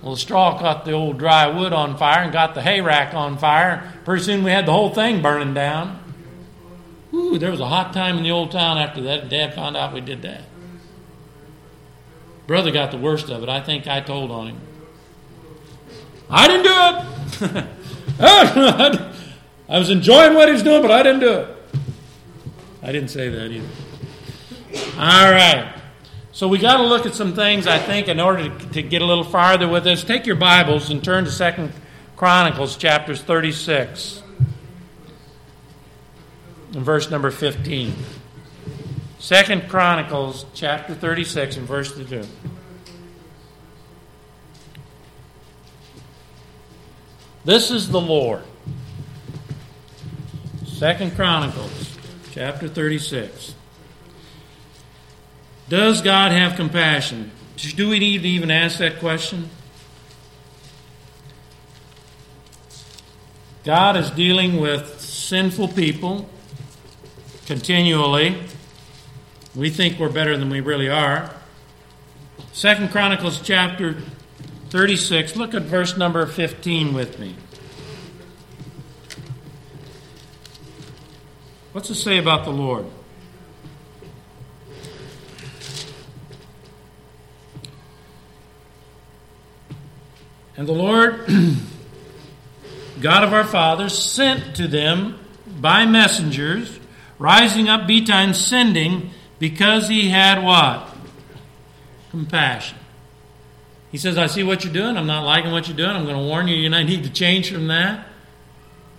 Well, the straw caught the old dry wood on fire and got the hay rack on fire. Pretty soon we had the whole thing burning down. Ooh, there was a hot time in the old town after that. Dad found out we did that. Brother got the worst of it. I think I told on him. I didn't do it. I was enjoying what he was doing, but I didn't do it. I didn't say that either. All right. So we got to look at some things, I think, in order to, get a little farther with this. Take your Bibles and turn to Second Chronicles chapters 36 and verse number 15. Second Chronicles chapter 36 and verse 2. This is the Lord. Second Chronicles chapter 36. Does God have compassion? Do we need to even ask that question? God is dealing with sinful people continually. We think we're better than we really are. Second Chronicles chapter 36. Look at verse number 15 with me. What's it say about the Lord? And the Lord, God of our fathers, sent to them by messengers, rising up betimes, sending, because he had what? Compassion. He says, I see what you're doing. I'm not liking what you're doing. I'm going to warn you. You need to change from that.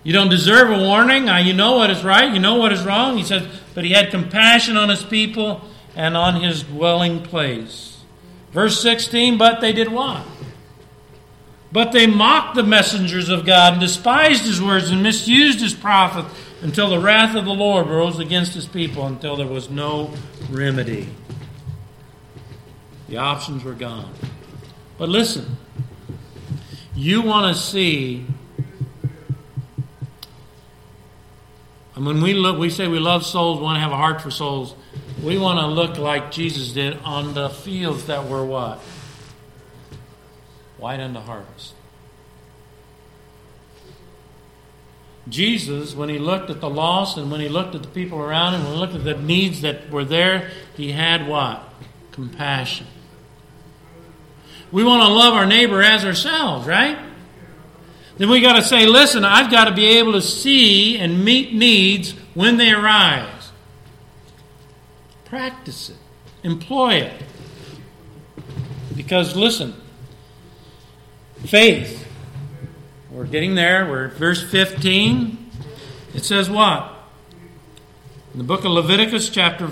You don't deserve a warning. You know what is right. You know what is wrong. He says, but he had compassion on his people and on his dwelling place. Verse 16, but they did what? But they mocked the messengers of God and despised his words and misused his prophet until the wrath of the Lord rose against his people until there was no remedy. The options were gone. But listen, you want to see. And when we look, we say we love souls, we want to have a heart for souls. We want to look like Jesus did on the fields that were what? white unto harvest. Jesus, when he looked at the lost and when he looked at the people around him, when he looked at the needs that were there, he had what? Compassion. We want to love our neighbor as ourselves, right? Then we got to say, listen, I've got to be able to see and meet needs when they arise. Practice it, employ it. Because, listen, Faith. We're getting there. We're at verse 15. It says what? In the book of Leviticus, chapter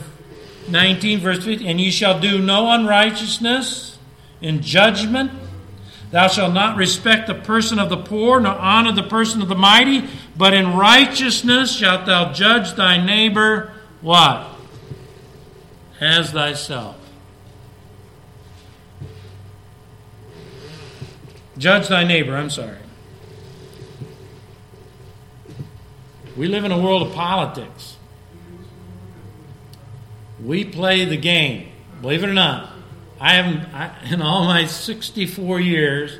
19, verse 15, and ye shall do no unrighteousness in judgment. Thou shalt not respect the person of the poor, nor honor the person of the mighty, but in righteousness shalt thou judge thy neighbor what? As thyself. Judge thy neighbor, I'm sorry. We live in a world of politics. We play the game. Believe it or not, I haven't, I, in all my 64 years,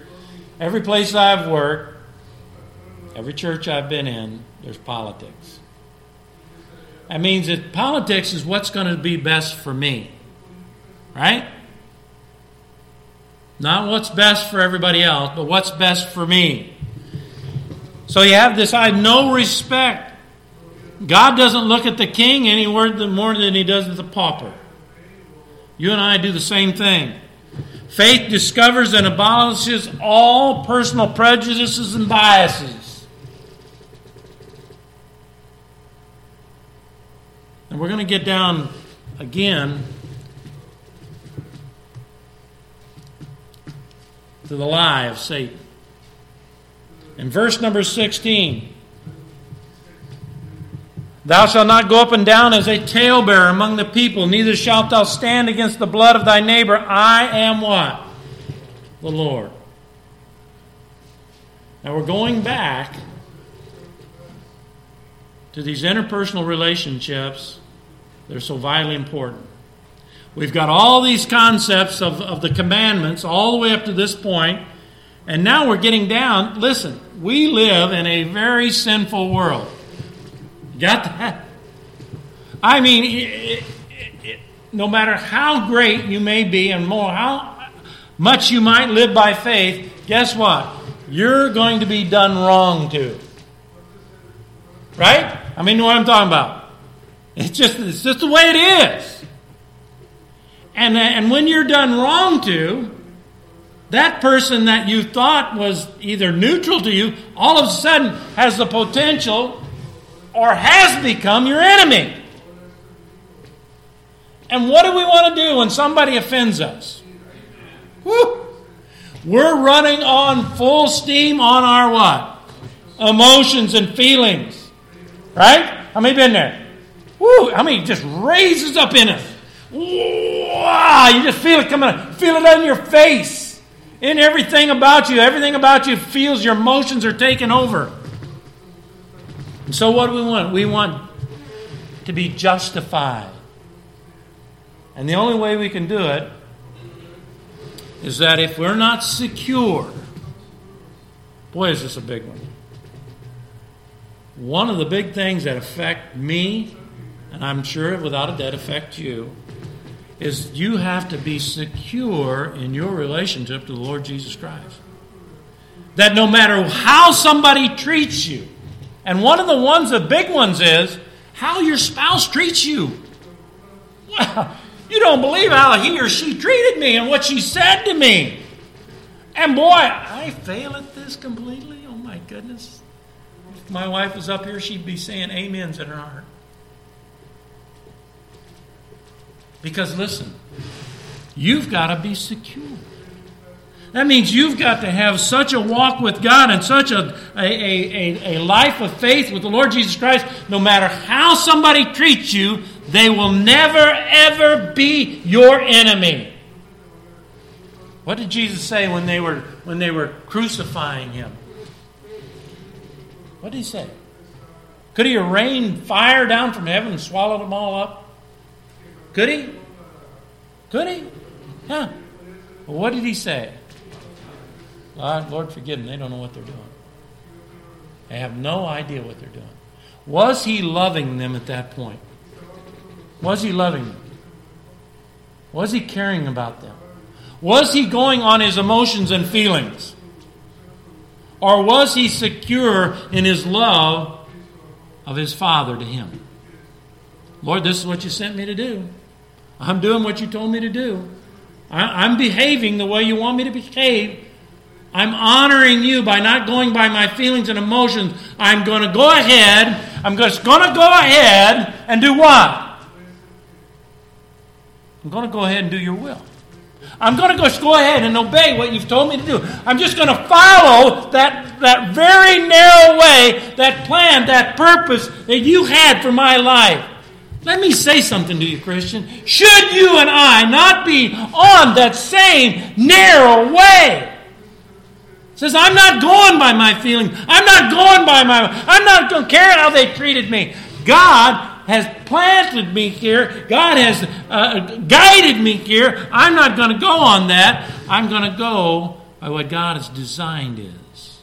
every place I've worked, every church I've been in, there's politics. That means that politics is what's going to be best for me. Right? Not what's best for everybody else, but what's best for me. So you have this I have no respect. God doesn't look at the king any more than he does at the pauper. You and I do the same thing. Faith discovers and abolishes all personal prejudices and biases. And we're going to get down again to the lie of Satan. In verse number 16, Thou shalt not go up and down as a talebearer among the people, neither shalt thou stand against the blood of thy neighbor. I am what? The Lord. Now we're going back to these interpersonal relationships that are so vitally important. We've got all these concepts of, of the commandments all the way up to this point, and now we're getting down. Listen, we live in a very sinful world. Got that? I mean, it, it, it, no matter how great you may be and more how much you might live by faith, guess what? You're going to be done wrong to. Right? I mean, you know what I'm talking about. It's just it's just the way it is. And, uh, and when you're done wrong to, that person that you thought was either neutral to you, all of a sudden has the potential or has become your enemy. And what do we want to do when somebody offends us? Woo! We're running on full steam on our what? Emotions and feelings. Right? How many been there? Woo! How many just raises up in us? wow, you just feel it coming, feel it on your face. In everything about you, everything about you feels your emotions are taking over. And so, what do we want? We want to be justified. And the only way we can do it is that if we're not secure, boy, is this a big one. One of the big things that affect me, and I'm sure without a doubt affect you, is you have to be secure in your relationship to the Lord Jesus Christ. That no matter how somebody treats you, and one of the ones, the big ones, is how your spouse treats you. You don't believe how he or she treated me and what she said to me. And boy, I fail at this completely. Oh my goodness. If my wife was up here, she'd be saying amens in her heart. Because listen, you've got to be secure. That means you've got to have such a walk with God and such a, a, a, a, life of faith with the Lord Jesus Christ, no matter how somebody treats you, they will never, ever be your enemy. What did Jesus say when they were, when they were crucifying him? What did he say? Could he rain fire down from heaven and swallowed them all up? Could he? Could he? Huh. Well, what did he say? Lord, forgive them. They don't know what they're doing. They have no idea what they're doing. Was he loving them at that point? Was he loving them? Was he caring about them? Was he going on his emotions and feelings? Or was he secure in his love of his Father to him? Lord, this is what you sent me to do. I'm doing what you told me to do. I'm behaving the way you want me to behave. I'm honoring you by not going by my feelings and emotions. I'm going to go ahead. I'm just going to go ahead and do what? I'm going to go ahead and do your will. I'm going to go, go ahead and obey what you've told me to do. I'm just going to follow that, that very narrow way, that plan, that purpose that you had for my life. Let me say something to you, Christian. Should you and I not be on that same narrow way? Says, I'm not going by my feelings. I'm not going by my, I'm not going to care how they treated me. God has planted me here. God has uh, guided me here. I'm not going to go on that. I'm going to go by what God has designed is.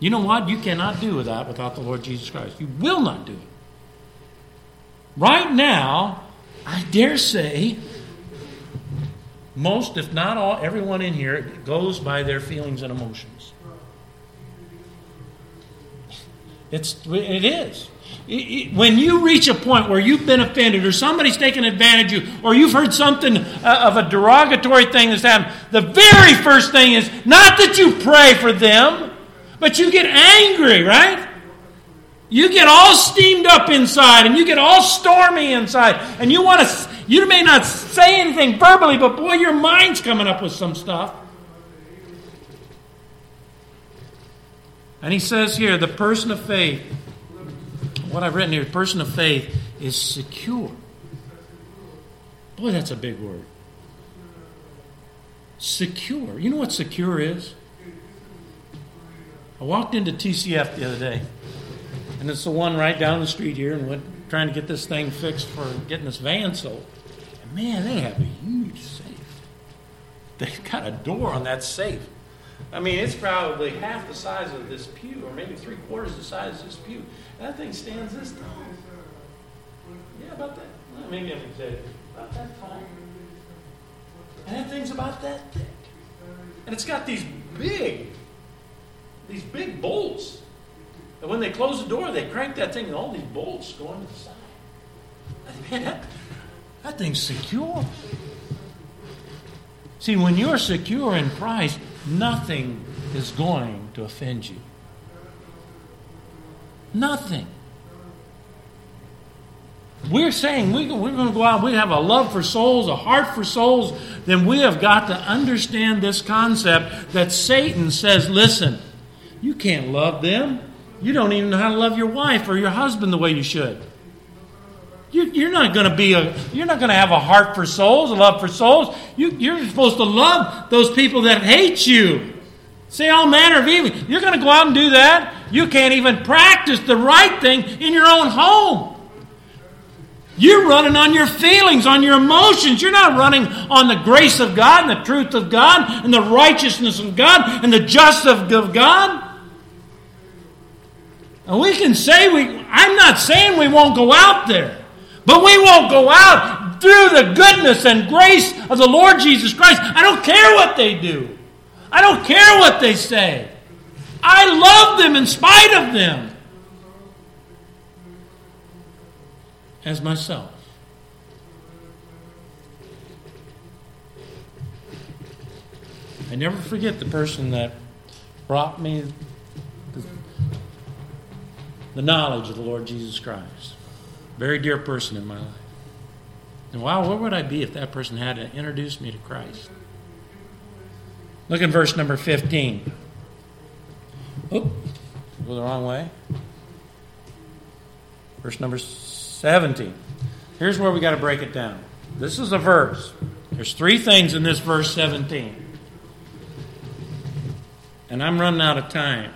You know what? You cannot do that without the Lord Jesus Christ. You will not do it. Right now, I dare say, most, if not all, everyone in here goes by their feelings and emotions. It's, it is. When you reach a point where you've been offended or somebody's taken advantage of you or you've heard something uh, of a derogatory thing that's happened, the very first thing is not that you pray for them, but you get angry, right? You get all steamed up inside and you get all stormy inside and you want to you may not say anything verbally, but boy, your mind's coming up with some stuff. And he says here, the person of faith, what I've written here, person of faith is secure. Boy, that's a big word. Secure. You know what secure is? I walked into TCF the other day, and it's the one right down the street here, and went trying to get this thing fixed for getting this van sold. And man, they have a huge safe. They've got a door on that safe. I mean, it's probably half the size of this pew, or maybe three quarters the size of this pew. And that thing stands this tall. Yeah, about that. Well, maybe I'm exaggerating. About that tall. And that thing's about that thick. And it's got these big, these big bolts and when they close the door, they crank that thing, and all these bolts go into the side. Man, that, that thing's secure. See, when you're secure in Christ, nothing is going to offend you. Nothing. We're saying we, we're going to go out, we have a love for souls, a heart for souls, then we have got to understand this concept that Satan says, listen, you can't love them. You don't even know how to love your wife or your husband the way you should. You, are not going to be a. You're not going to have a heart for souls, a love for souls. You, you're supposed to love those people that hate you. Say all manner of evil. You're going to go out and do that. You can't even practice the right thing in your own home. You're running on your feelings, on your emotions. You're not running on the grace of God and the truth of God and the righteousness of God and the justice of God. And we can say we, I'm not saying we won't go out there, but we won't go out through the goodness and grace of the Lord Jesus Christ. I don't care what they do. I don't care what they say. I love them in spite of them. As myself. I never forget the person that brought me the knowledge of the Lord Jesus Christ. Very dear person in my life. And wow, where would I be if that person had to introduce me to Christ? Look at verse number 15. Oop, go the wrong way. Verse number 17. Here's where we got to break it down. This is a verse. There's three things in this verse 17. And I'm running out of time.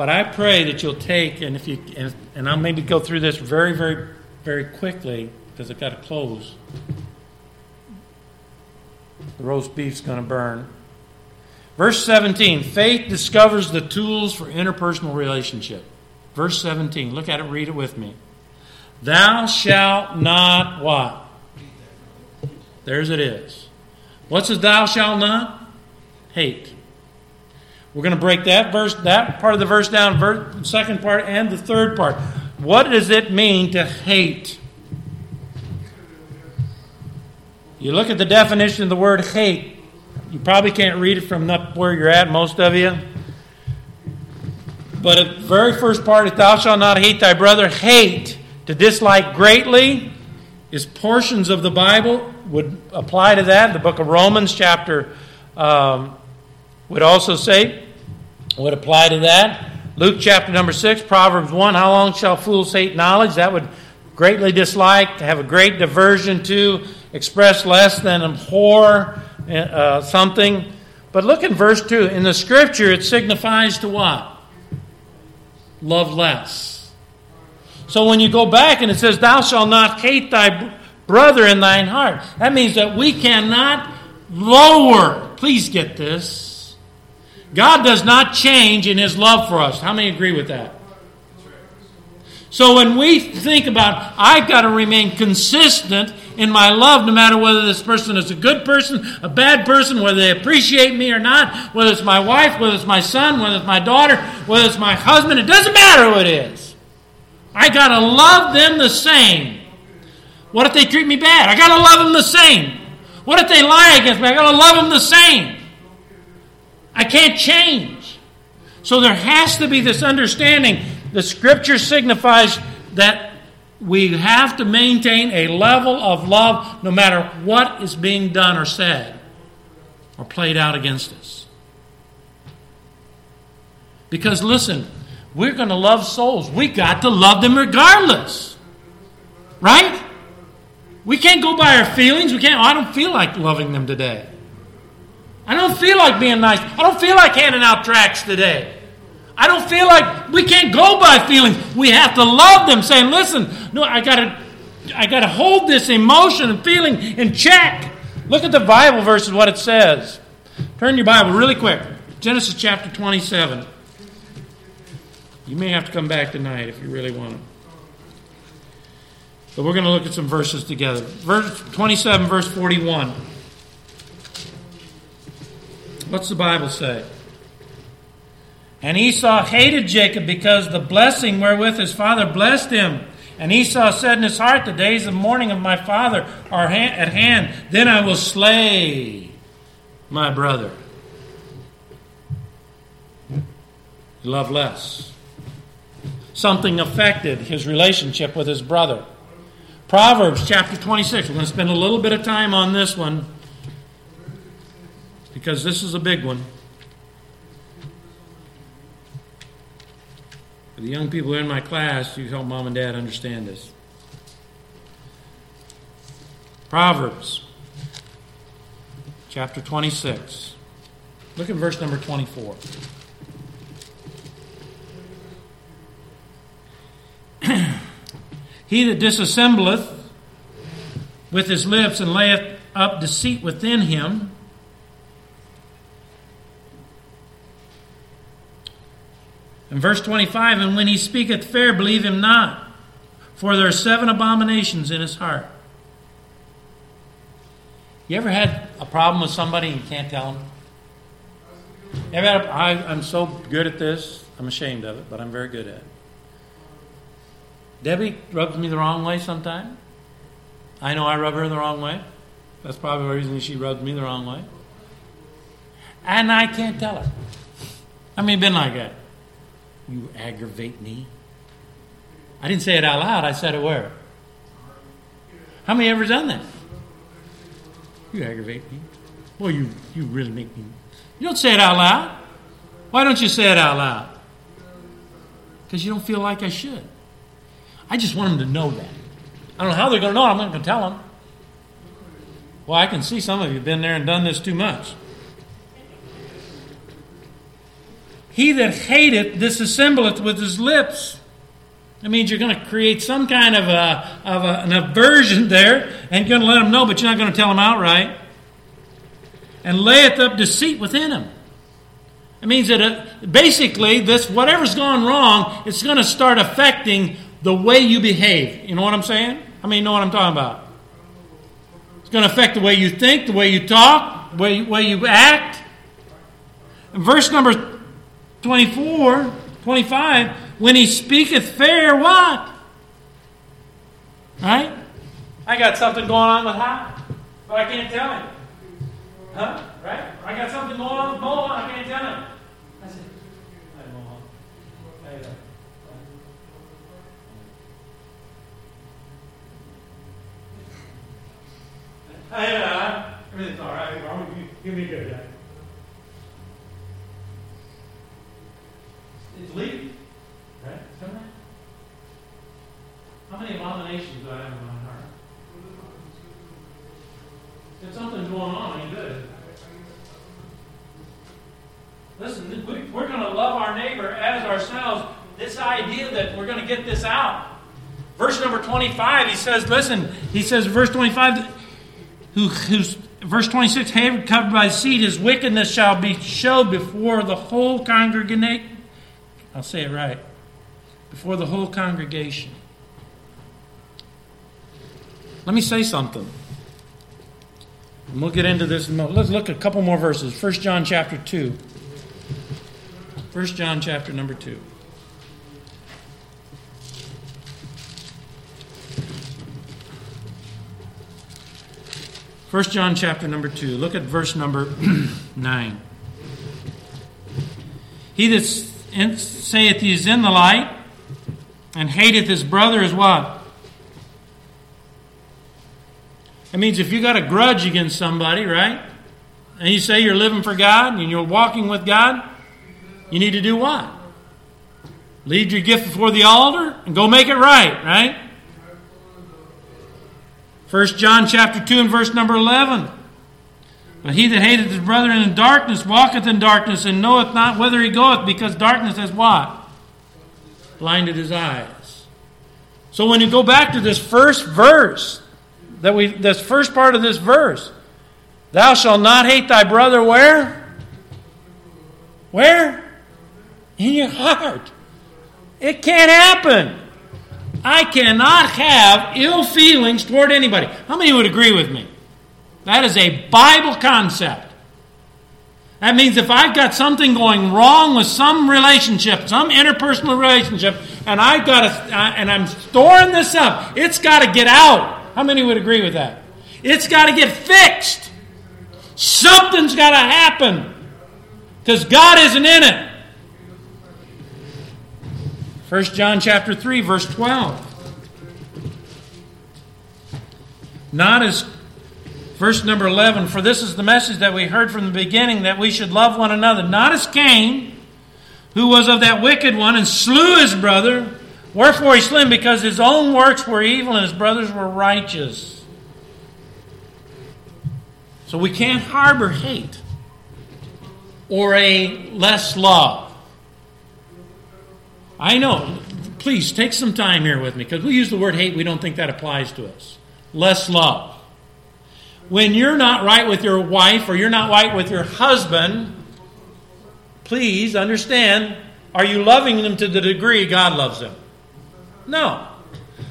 But I pray that you'll take, and if you, and, and I'll maybe go through this very, very, very quickly because I've got to close. The roast beef's going to burn. Verse 17 faith discovers the tools for interpersonal relationship. Verse 17, look at it, read it with me. Thou shalt not what? There's it is. What's a thou shalt not? Hate. We're going to break that verse, that part of the verse down, verse, second part and the third part. What does it mean to hate? You look at the definition of the word hate. You probably can't read it from up where you're at, most of you. But at the very first part is, Thou shalt not hate thy brother. Hate, to dislike greatly, is portions of the Bible would apply to that. The book of Romans, chapter, um, would also say, would apply to that. Luke chapter number 6, Proverbs 1, How long shall fools hate knowledge? That would greatly dislike, have a great diversion to, express less than abhor uh, something. But look in verse 2. In the scripture, it signifies to what? Love less. So when you go back and it says, Thou shalt not hate thy brother in thine heart, that means that we cannot lower. Please get this. God does not change in his love for us. How many agree with that? So when we think about, I've got to remain consistent in my love, no matter whether this person is a good person, a bad person, whether they appreciate me or not, whether it's my wife, whether it's my son, whether it's my daughter, whether it's my husband, it doesn't matter who it is. I got to love them the same. What if they treat me bad? I got to love them the same. What if they lie against me? I got to love them the same. I can't change. So there has to be this understanding. The scripture signifies that we have to maintain a level of love no matter what is being done or said or played out against us. Because listen, we're going to love souls. We got to love them regardless. Right? We can't go by our feelings. We can't, oh, I don't feel like loving them today. I don't feel like being nice. I don't feel like handing out tracts today. I don't feel like we can't go by feelings. We have to love them, saying, listen, no, I gotta I gotta hold this emotion and feeling in check. Look at the Bible verses, what it says. Turn your Bible really quick. Genesis chapter 27. You may have to come back tonight if you really want to. But we're going to look at some verses together. Verse 27, verse 41. What's the Bible say? And Esau hated Jacob because the blessing wherewith his father blessed him. And Esau said in his heart, The days of mourning of my father are at hand. Then I will slay my brother. He loved less. Something affected his relationship with his brother. Proverbs chapter 26. We're going to spend a little bit of time on this one because this is a big one. For the young people in my class, you help mom and dad understand this. Proverbs chapter 26. Look at verse number 24. He that disassembleth with his lips and layeth up deceit within him. In verse 25, and when he speaketh fair, believe him not, for there are seven abominations in his heart. You ever had a problem with somebody and you can't tell them? Ever had a, I, I'm so good at this, I'm ashamed of it, but I'm very good at it. Debbie rubs me the wrong way sometimes. I know I rub her the wrong way. That's probably the reason she rubs me the wrong way. And I can't tell her. I mean, been like that. You aggravate me. I didn't say it out loud. I said it where? How many ever done that? You aggravate me. Well, you, you really make me. You don't say it out loud. Why don't you say it out loud? Because you don't feel like I should. I just want them to know that. I don't know how they're going to know. I'm not going to tell them. Well, I can see some of you have been there and done this too much. He that hateth disassembleth with his lips. That means you're going to create some kind of, a, of a, an aversion there and you're going to let them know, but you're not going to tell them outright. And layeth up deceit within him. It means that uh, basically, this whatever's gone wrong, it's going to start affecting the way you behave. You know what I'm saying? I mean, you know what I'm talking about? It's going to affect the way you think, the way you talk, the way, way you act. In verse number 24, 25, when he speaketh fair, what? Right? I got something going on with how, but I can't tell him. Huh? Right? I got something going on with Mohan, I can't tell him. I said, Hey, Mohan. Hey, Hey, uh, everything's all right. Give me a good day. It's leaving. Right? How many abominations do I have in my heart? If something's going on, ain't good. Listen, we're going to love our neighbor as ourselves. This idea that we're going to get this out. Verse number 25, he says, listen, he says, verse 25, who, who's verse 26 Hated covered by seed, his wickedness shall be showed before the whole congregation. I'll say it right. Before the whole congregation. Let me say something. And we'll get into this. In Let's look at a couple more verses. 1 John chapter 2. 1 John chapter number 2. First John chapter number 2. Look at verse number 9. He that saith he is in the light and hateth his brother is what? That means if you got a grudge against somebody, right? And you say you're living for God and you're walking with God, you need to do what? Leave your gift before the altar and go make it right, right? 1 John chapter 2 and verse number 11. But he that hateth his brother in darkness walketh in darkness and knoweth not whither he goeth, because darkness has what? Blinded his eyes. So when you go back to this first verse, that we this first part of this verse, thou shalt not hate thy brother where? Where? In your heart. It can't happen. I cannot have ill feelings toward anybody. How many would agree with me? That is a Bible concept. That means if I've got something going wrong with some relationship, some interpersonal relationship, and I've got to, uh, and I'm storing this up, it's got to get out. How many would agree with that? It's got to get fixed. Something's got to happen because God isn't in it. 1 John chapter 3 verse 12. Not as verse number 11 for this is the message that we heard from the beginning that we should love one another not as Cain who was of that wicked one and slew his brother wherefore he slew him because his own works were evil and his brothers were righteous. So we can't harbor hate or a less love. I know. please take some time here with me because we use the word hate, we don't think that applies to us. Less love. When you're not right with your wife or you're not right with your husband, please understand are you loving them to the degree God loves them? No.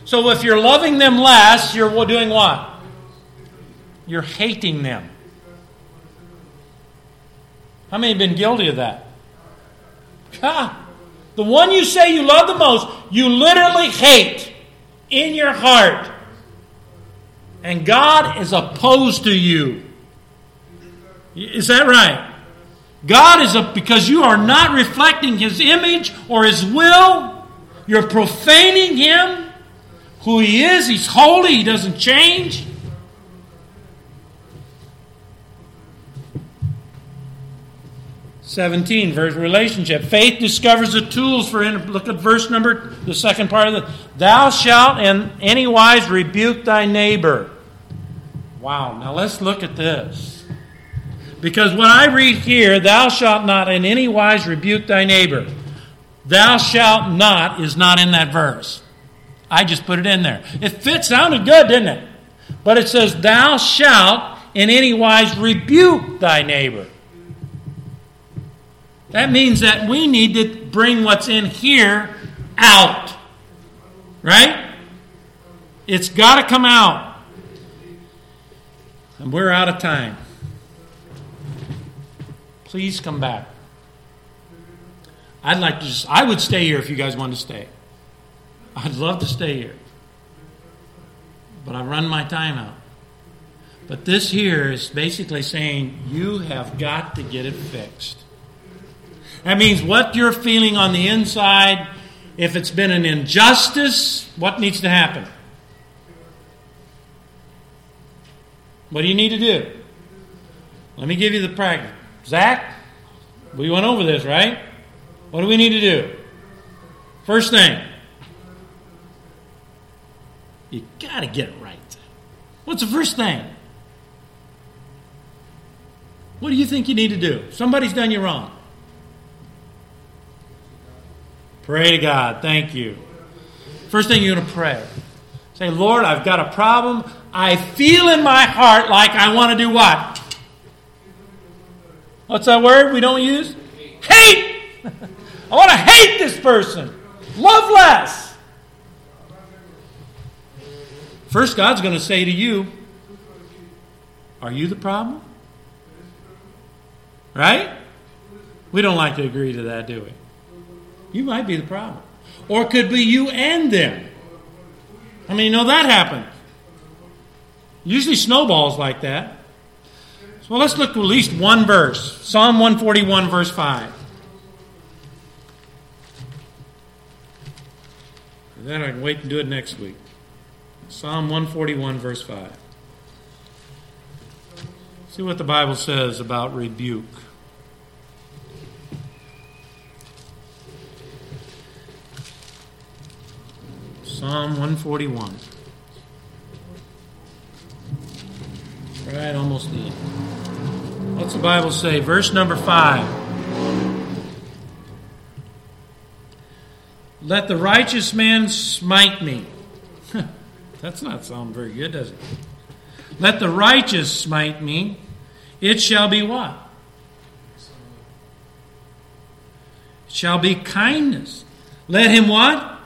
So if you're loving them less, you're doing what? You're hating them. How many have been guilty of that? God, the one you say you love the most, you literally hate in your heart. And God is opposed to you. Is that right? God is a, because you are not reflecting His image or His will. You're profaning Him, who He is. He's holy, He doesn't change. Seventeen, verse relationship. Faith discovers the tools for. Look at verse number, the second part of the. Thou shalt in any wise rebuke thy neighbor. Wow. Now let's look at this. Because when I read here, thou shalt not in any wise rebuke thy neighbor, thou shalt not is not in that verse. I just put it in there. It fits, sounded good, didn't it? But it says, thou shalt in any wise rebuke thy neighbor. That means that we need to bring what's in here out. Right? It's got to come out. And we're out of time. Please come back. I'd like to just, I would stay here if you guys wanted to stay. I'd love to stay here. But I run my time out. But this here is basically saying you have got to get it fixed. That means what you're feeling on the inside, if it's been an injustice, what needs to happen? What do you need to do? Let me give you the practice. Zach, we went over this, right? What do we need to do? First thing, you got to get it right. What's the first thing? What do you think you need to do? Somebody's done you wrong. Pray to God. Thank you. First thing you're going to pray. Say, Lord, I've got a problem. I feel in my heart like I want to do what? What's that word we don't use? Hate! I want to hate this person. Love less. First, God's going to say to you, Are you the problem? Right? We don't like to agree to that, do we? You might be the problem. Or it could be you and them. I mean, you know that happens. Usually snowballs like that. Well, let's look at least one verse Psalm 141, verse 5. And then I can wait and do it next week. Psalm 141, verse 5. See what the Bible says about rebuke. Psalm 141. Right, almost the What's the Bible say? Verse number five. Let the righteous man smite me. That's not sound very good, does it? Let the righteous smite me. It shall be what? It shall be kindness. Let him what?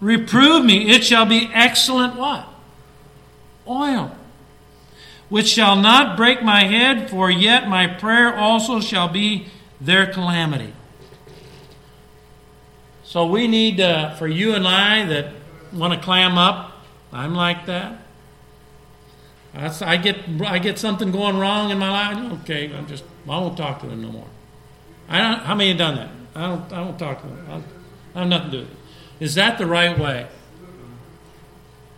Reprove me. It shall be excellent what? Oil which shall not break my head, for yet my prayer also shall be their calamity. So we need, uh, for you and I that want to clam up, I'm like that. That's, I get I get something going wrong in my life. Okay, I'm just I won't talk to them no more. I don't, how many have done that? I don't I won't talk to them. I, I have nothing to do with it. Is that the right way?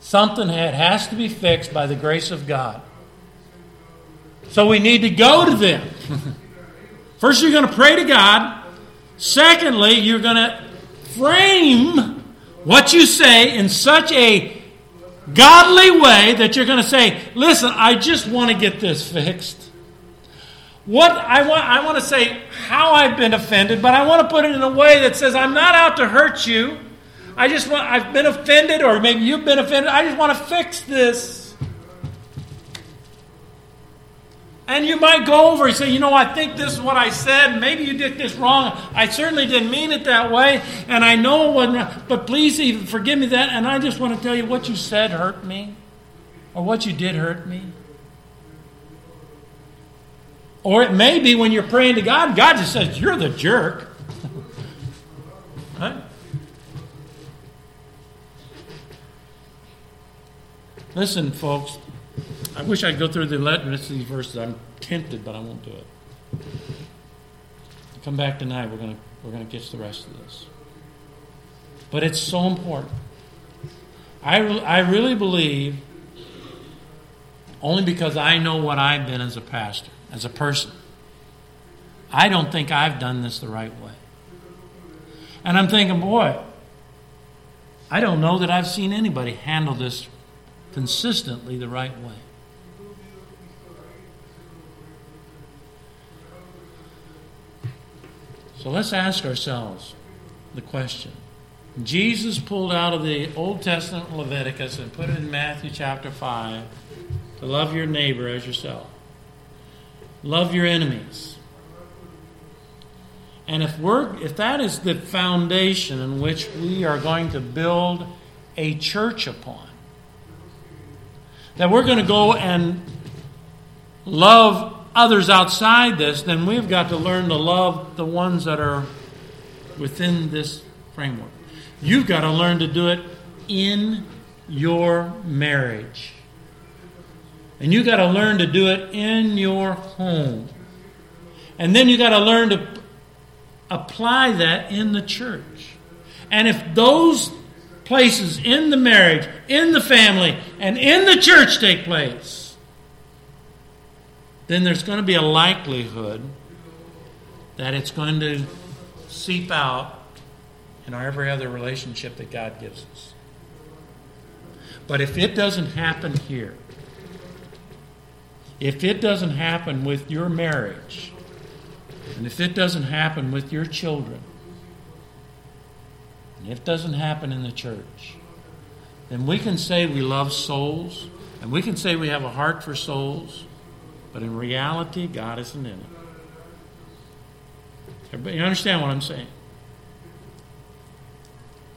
Something had, has to be fixed by the grace of God. So we need to go to them. First, you're going to pray to God. Secondly, you're going to frame what you say in such a godly way that you're going to say, Listen, I just want to get this fixed. what I want, I want to say how I've been offended, but I want to put it in a way that says I'm not out to hurt you. I just want, I've been offended, or maybe you've been offended. I just want to fix this. And you might go over and say, you know, I think this is what I said. Maybe you did this wrong. I certainly didn't mean it that way. And I know it wasn't, but please even forgive me that. And I just want to tell you what you said hurt me, or what you did hurt me. Or it may be when you're praying to God, God just says, You're the jerk. right? Listen, folks, I wish I'd go through the rest of these verses. I'm tempted, but I won't do it. Come back tonight. We're gonna we're gonna get to the rest of this. But it's so important. I I really believe only because I know what I've been as a pastor as a person. I don't think I've done this the right way. And I'm thinking, boy, I don't know that I've seen anybody handle this consistently the right way. So let's ask ourselves the question. Jesus pulled out of the Old Testament Leviticus and put it in Matthew chapter 5 to love your neighbor as yourself. Love your enemies. And if we're if that is the foundation in which we are going to build a church upon, that we're going to go and love others outside this, then we've got to learn to love the ones that are within this framework. You've got to learn to do it in your marriage. And you've got to learn to do it in your home. And then you've got to learn to apply that in the church. And if those places in the marriage, in the family, and in the church take place, then there's going to be a likelihood that it's going to seep out in our every other relationship that God gives us. But if it doesn't happen here, if it doesn't happen with your marriage, and if it doesn't happen with your children, and if it doesn't happen in the church, then we can say we love souls, and we can say we have a heart for souls, but in reality, God isn't in it. Everybody, you understand what I'm saying?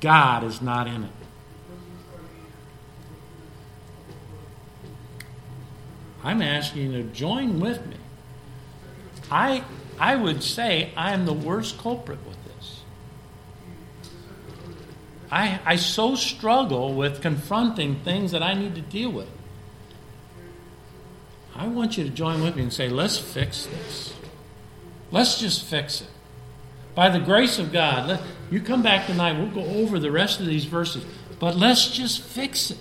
God is not in it. I'm asking you to join with me. I, I would say I am the worst culprit with this. I, I so struggle with confronting things that I need to deal with. I want you to join with me and say, let's fix this. Let's just fix it. By the grace of God, let, you come back tonight, we'll go over the rest of these verses, but let's just fix it.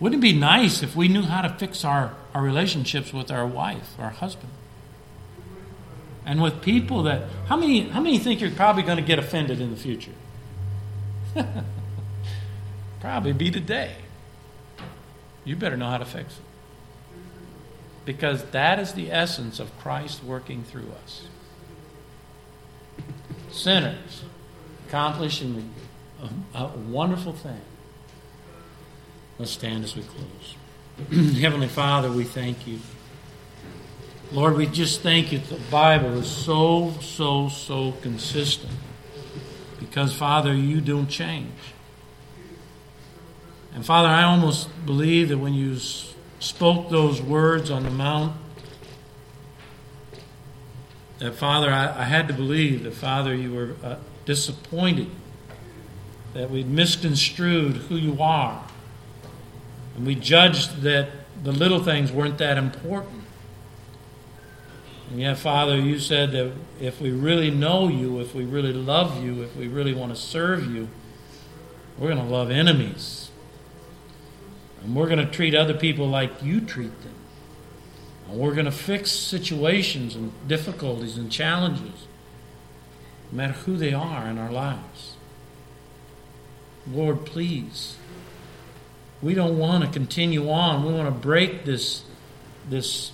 Wouldn't it be nice if we knew how to fix our, our relationships with our wife, our husband? And with people that how many how many think you're probably going to get offended in the future? probably be today. You better know how to fix it. Because that is the essence of Christ working through us. Sinners accomplishing a, a wonderful thing Let's stand as we close. Heavenly Father, we thank you. Lord, we just thank you. The Bible is so, so, so consistent. Because, Father, you don't change. And, Father, I almost believe that when you spoke those words on the mount, that, Father, I, I had to believe that, Father, you were uh, disappointed, that we'd misconstrued who you are and we judged that the little things weren't that important. And yet, Father, you said that if we really know you, if we really love you, if we really want to serve you, we're going to love enemies. And we're going to treat other people like you treat them. And we're going to fix situations and difficulties and challenges, no matter who they are in our lives. Lord, please we don't want to continue on. We want to break this, this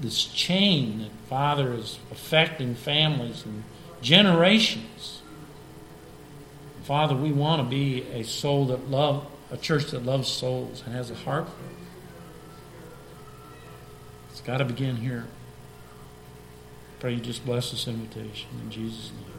this chain that Father is affecting families and generations. Father, we want to be a soul that love a church that loves souls and has a heart for them. It's got to begin here. Pray you just bless this invitation in Jesus' name.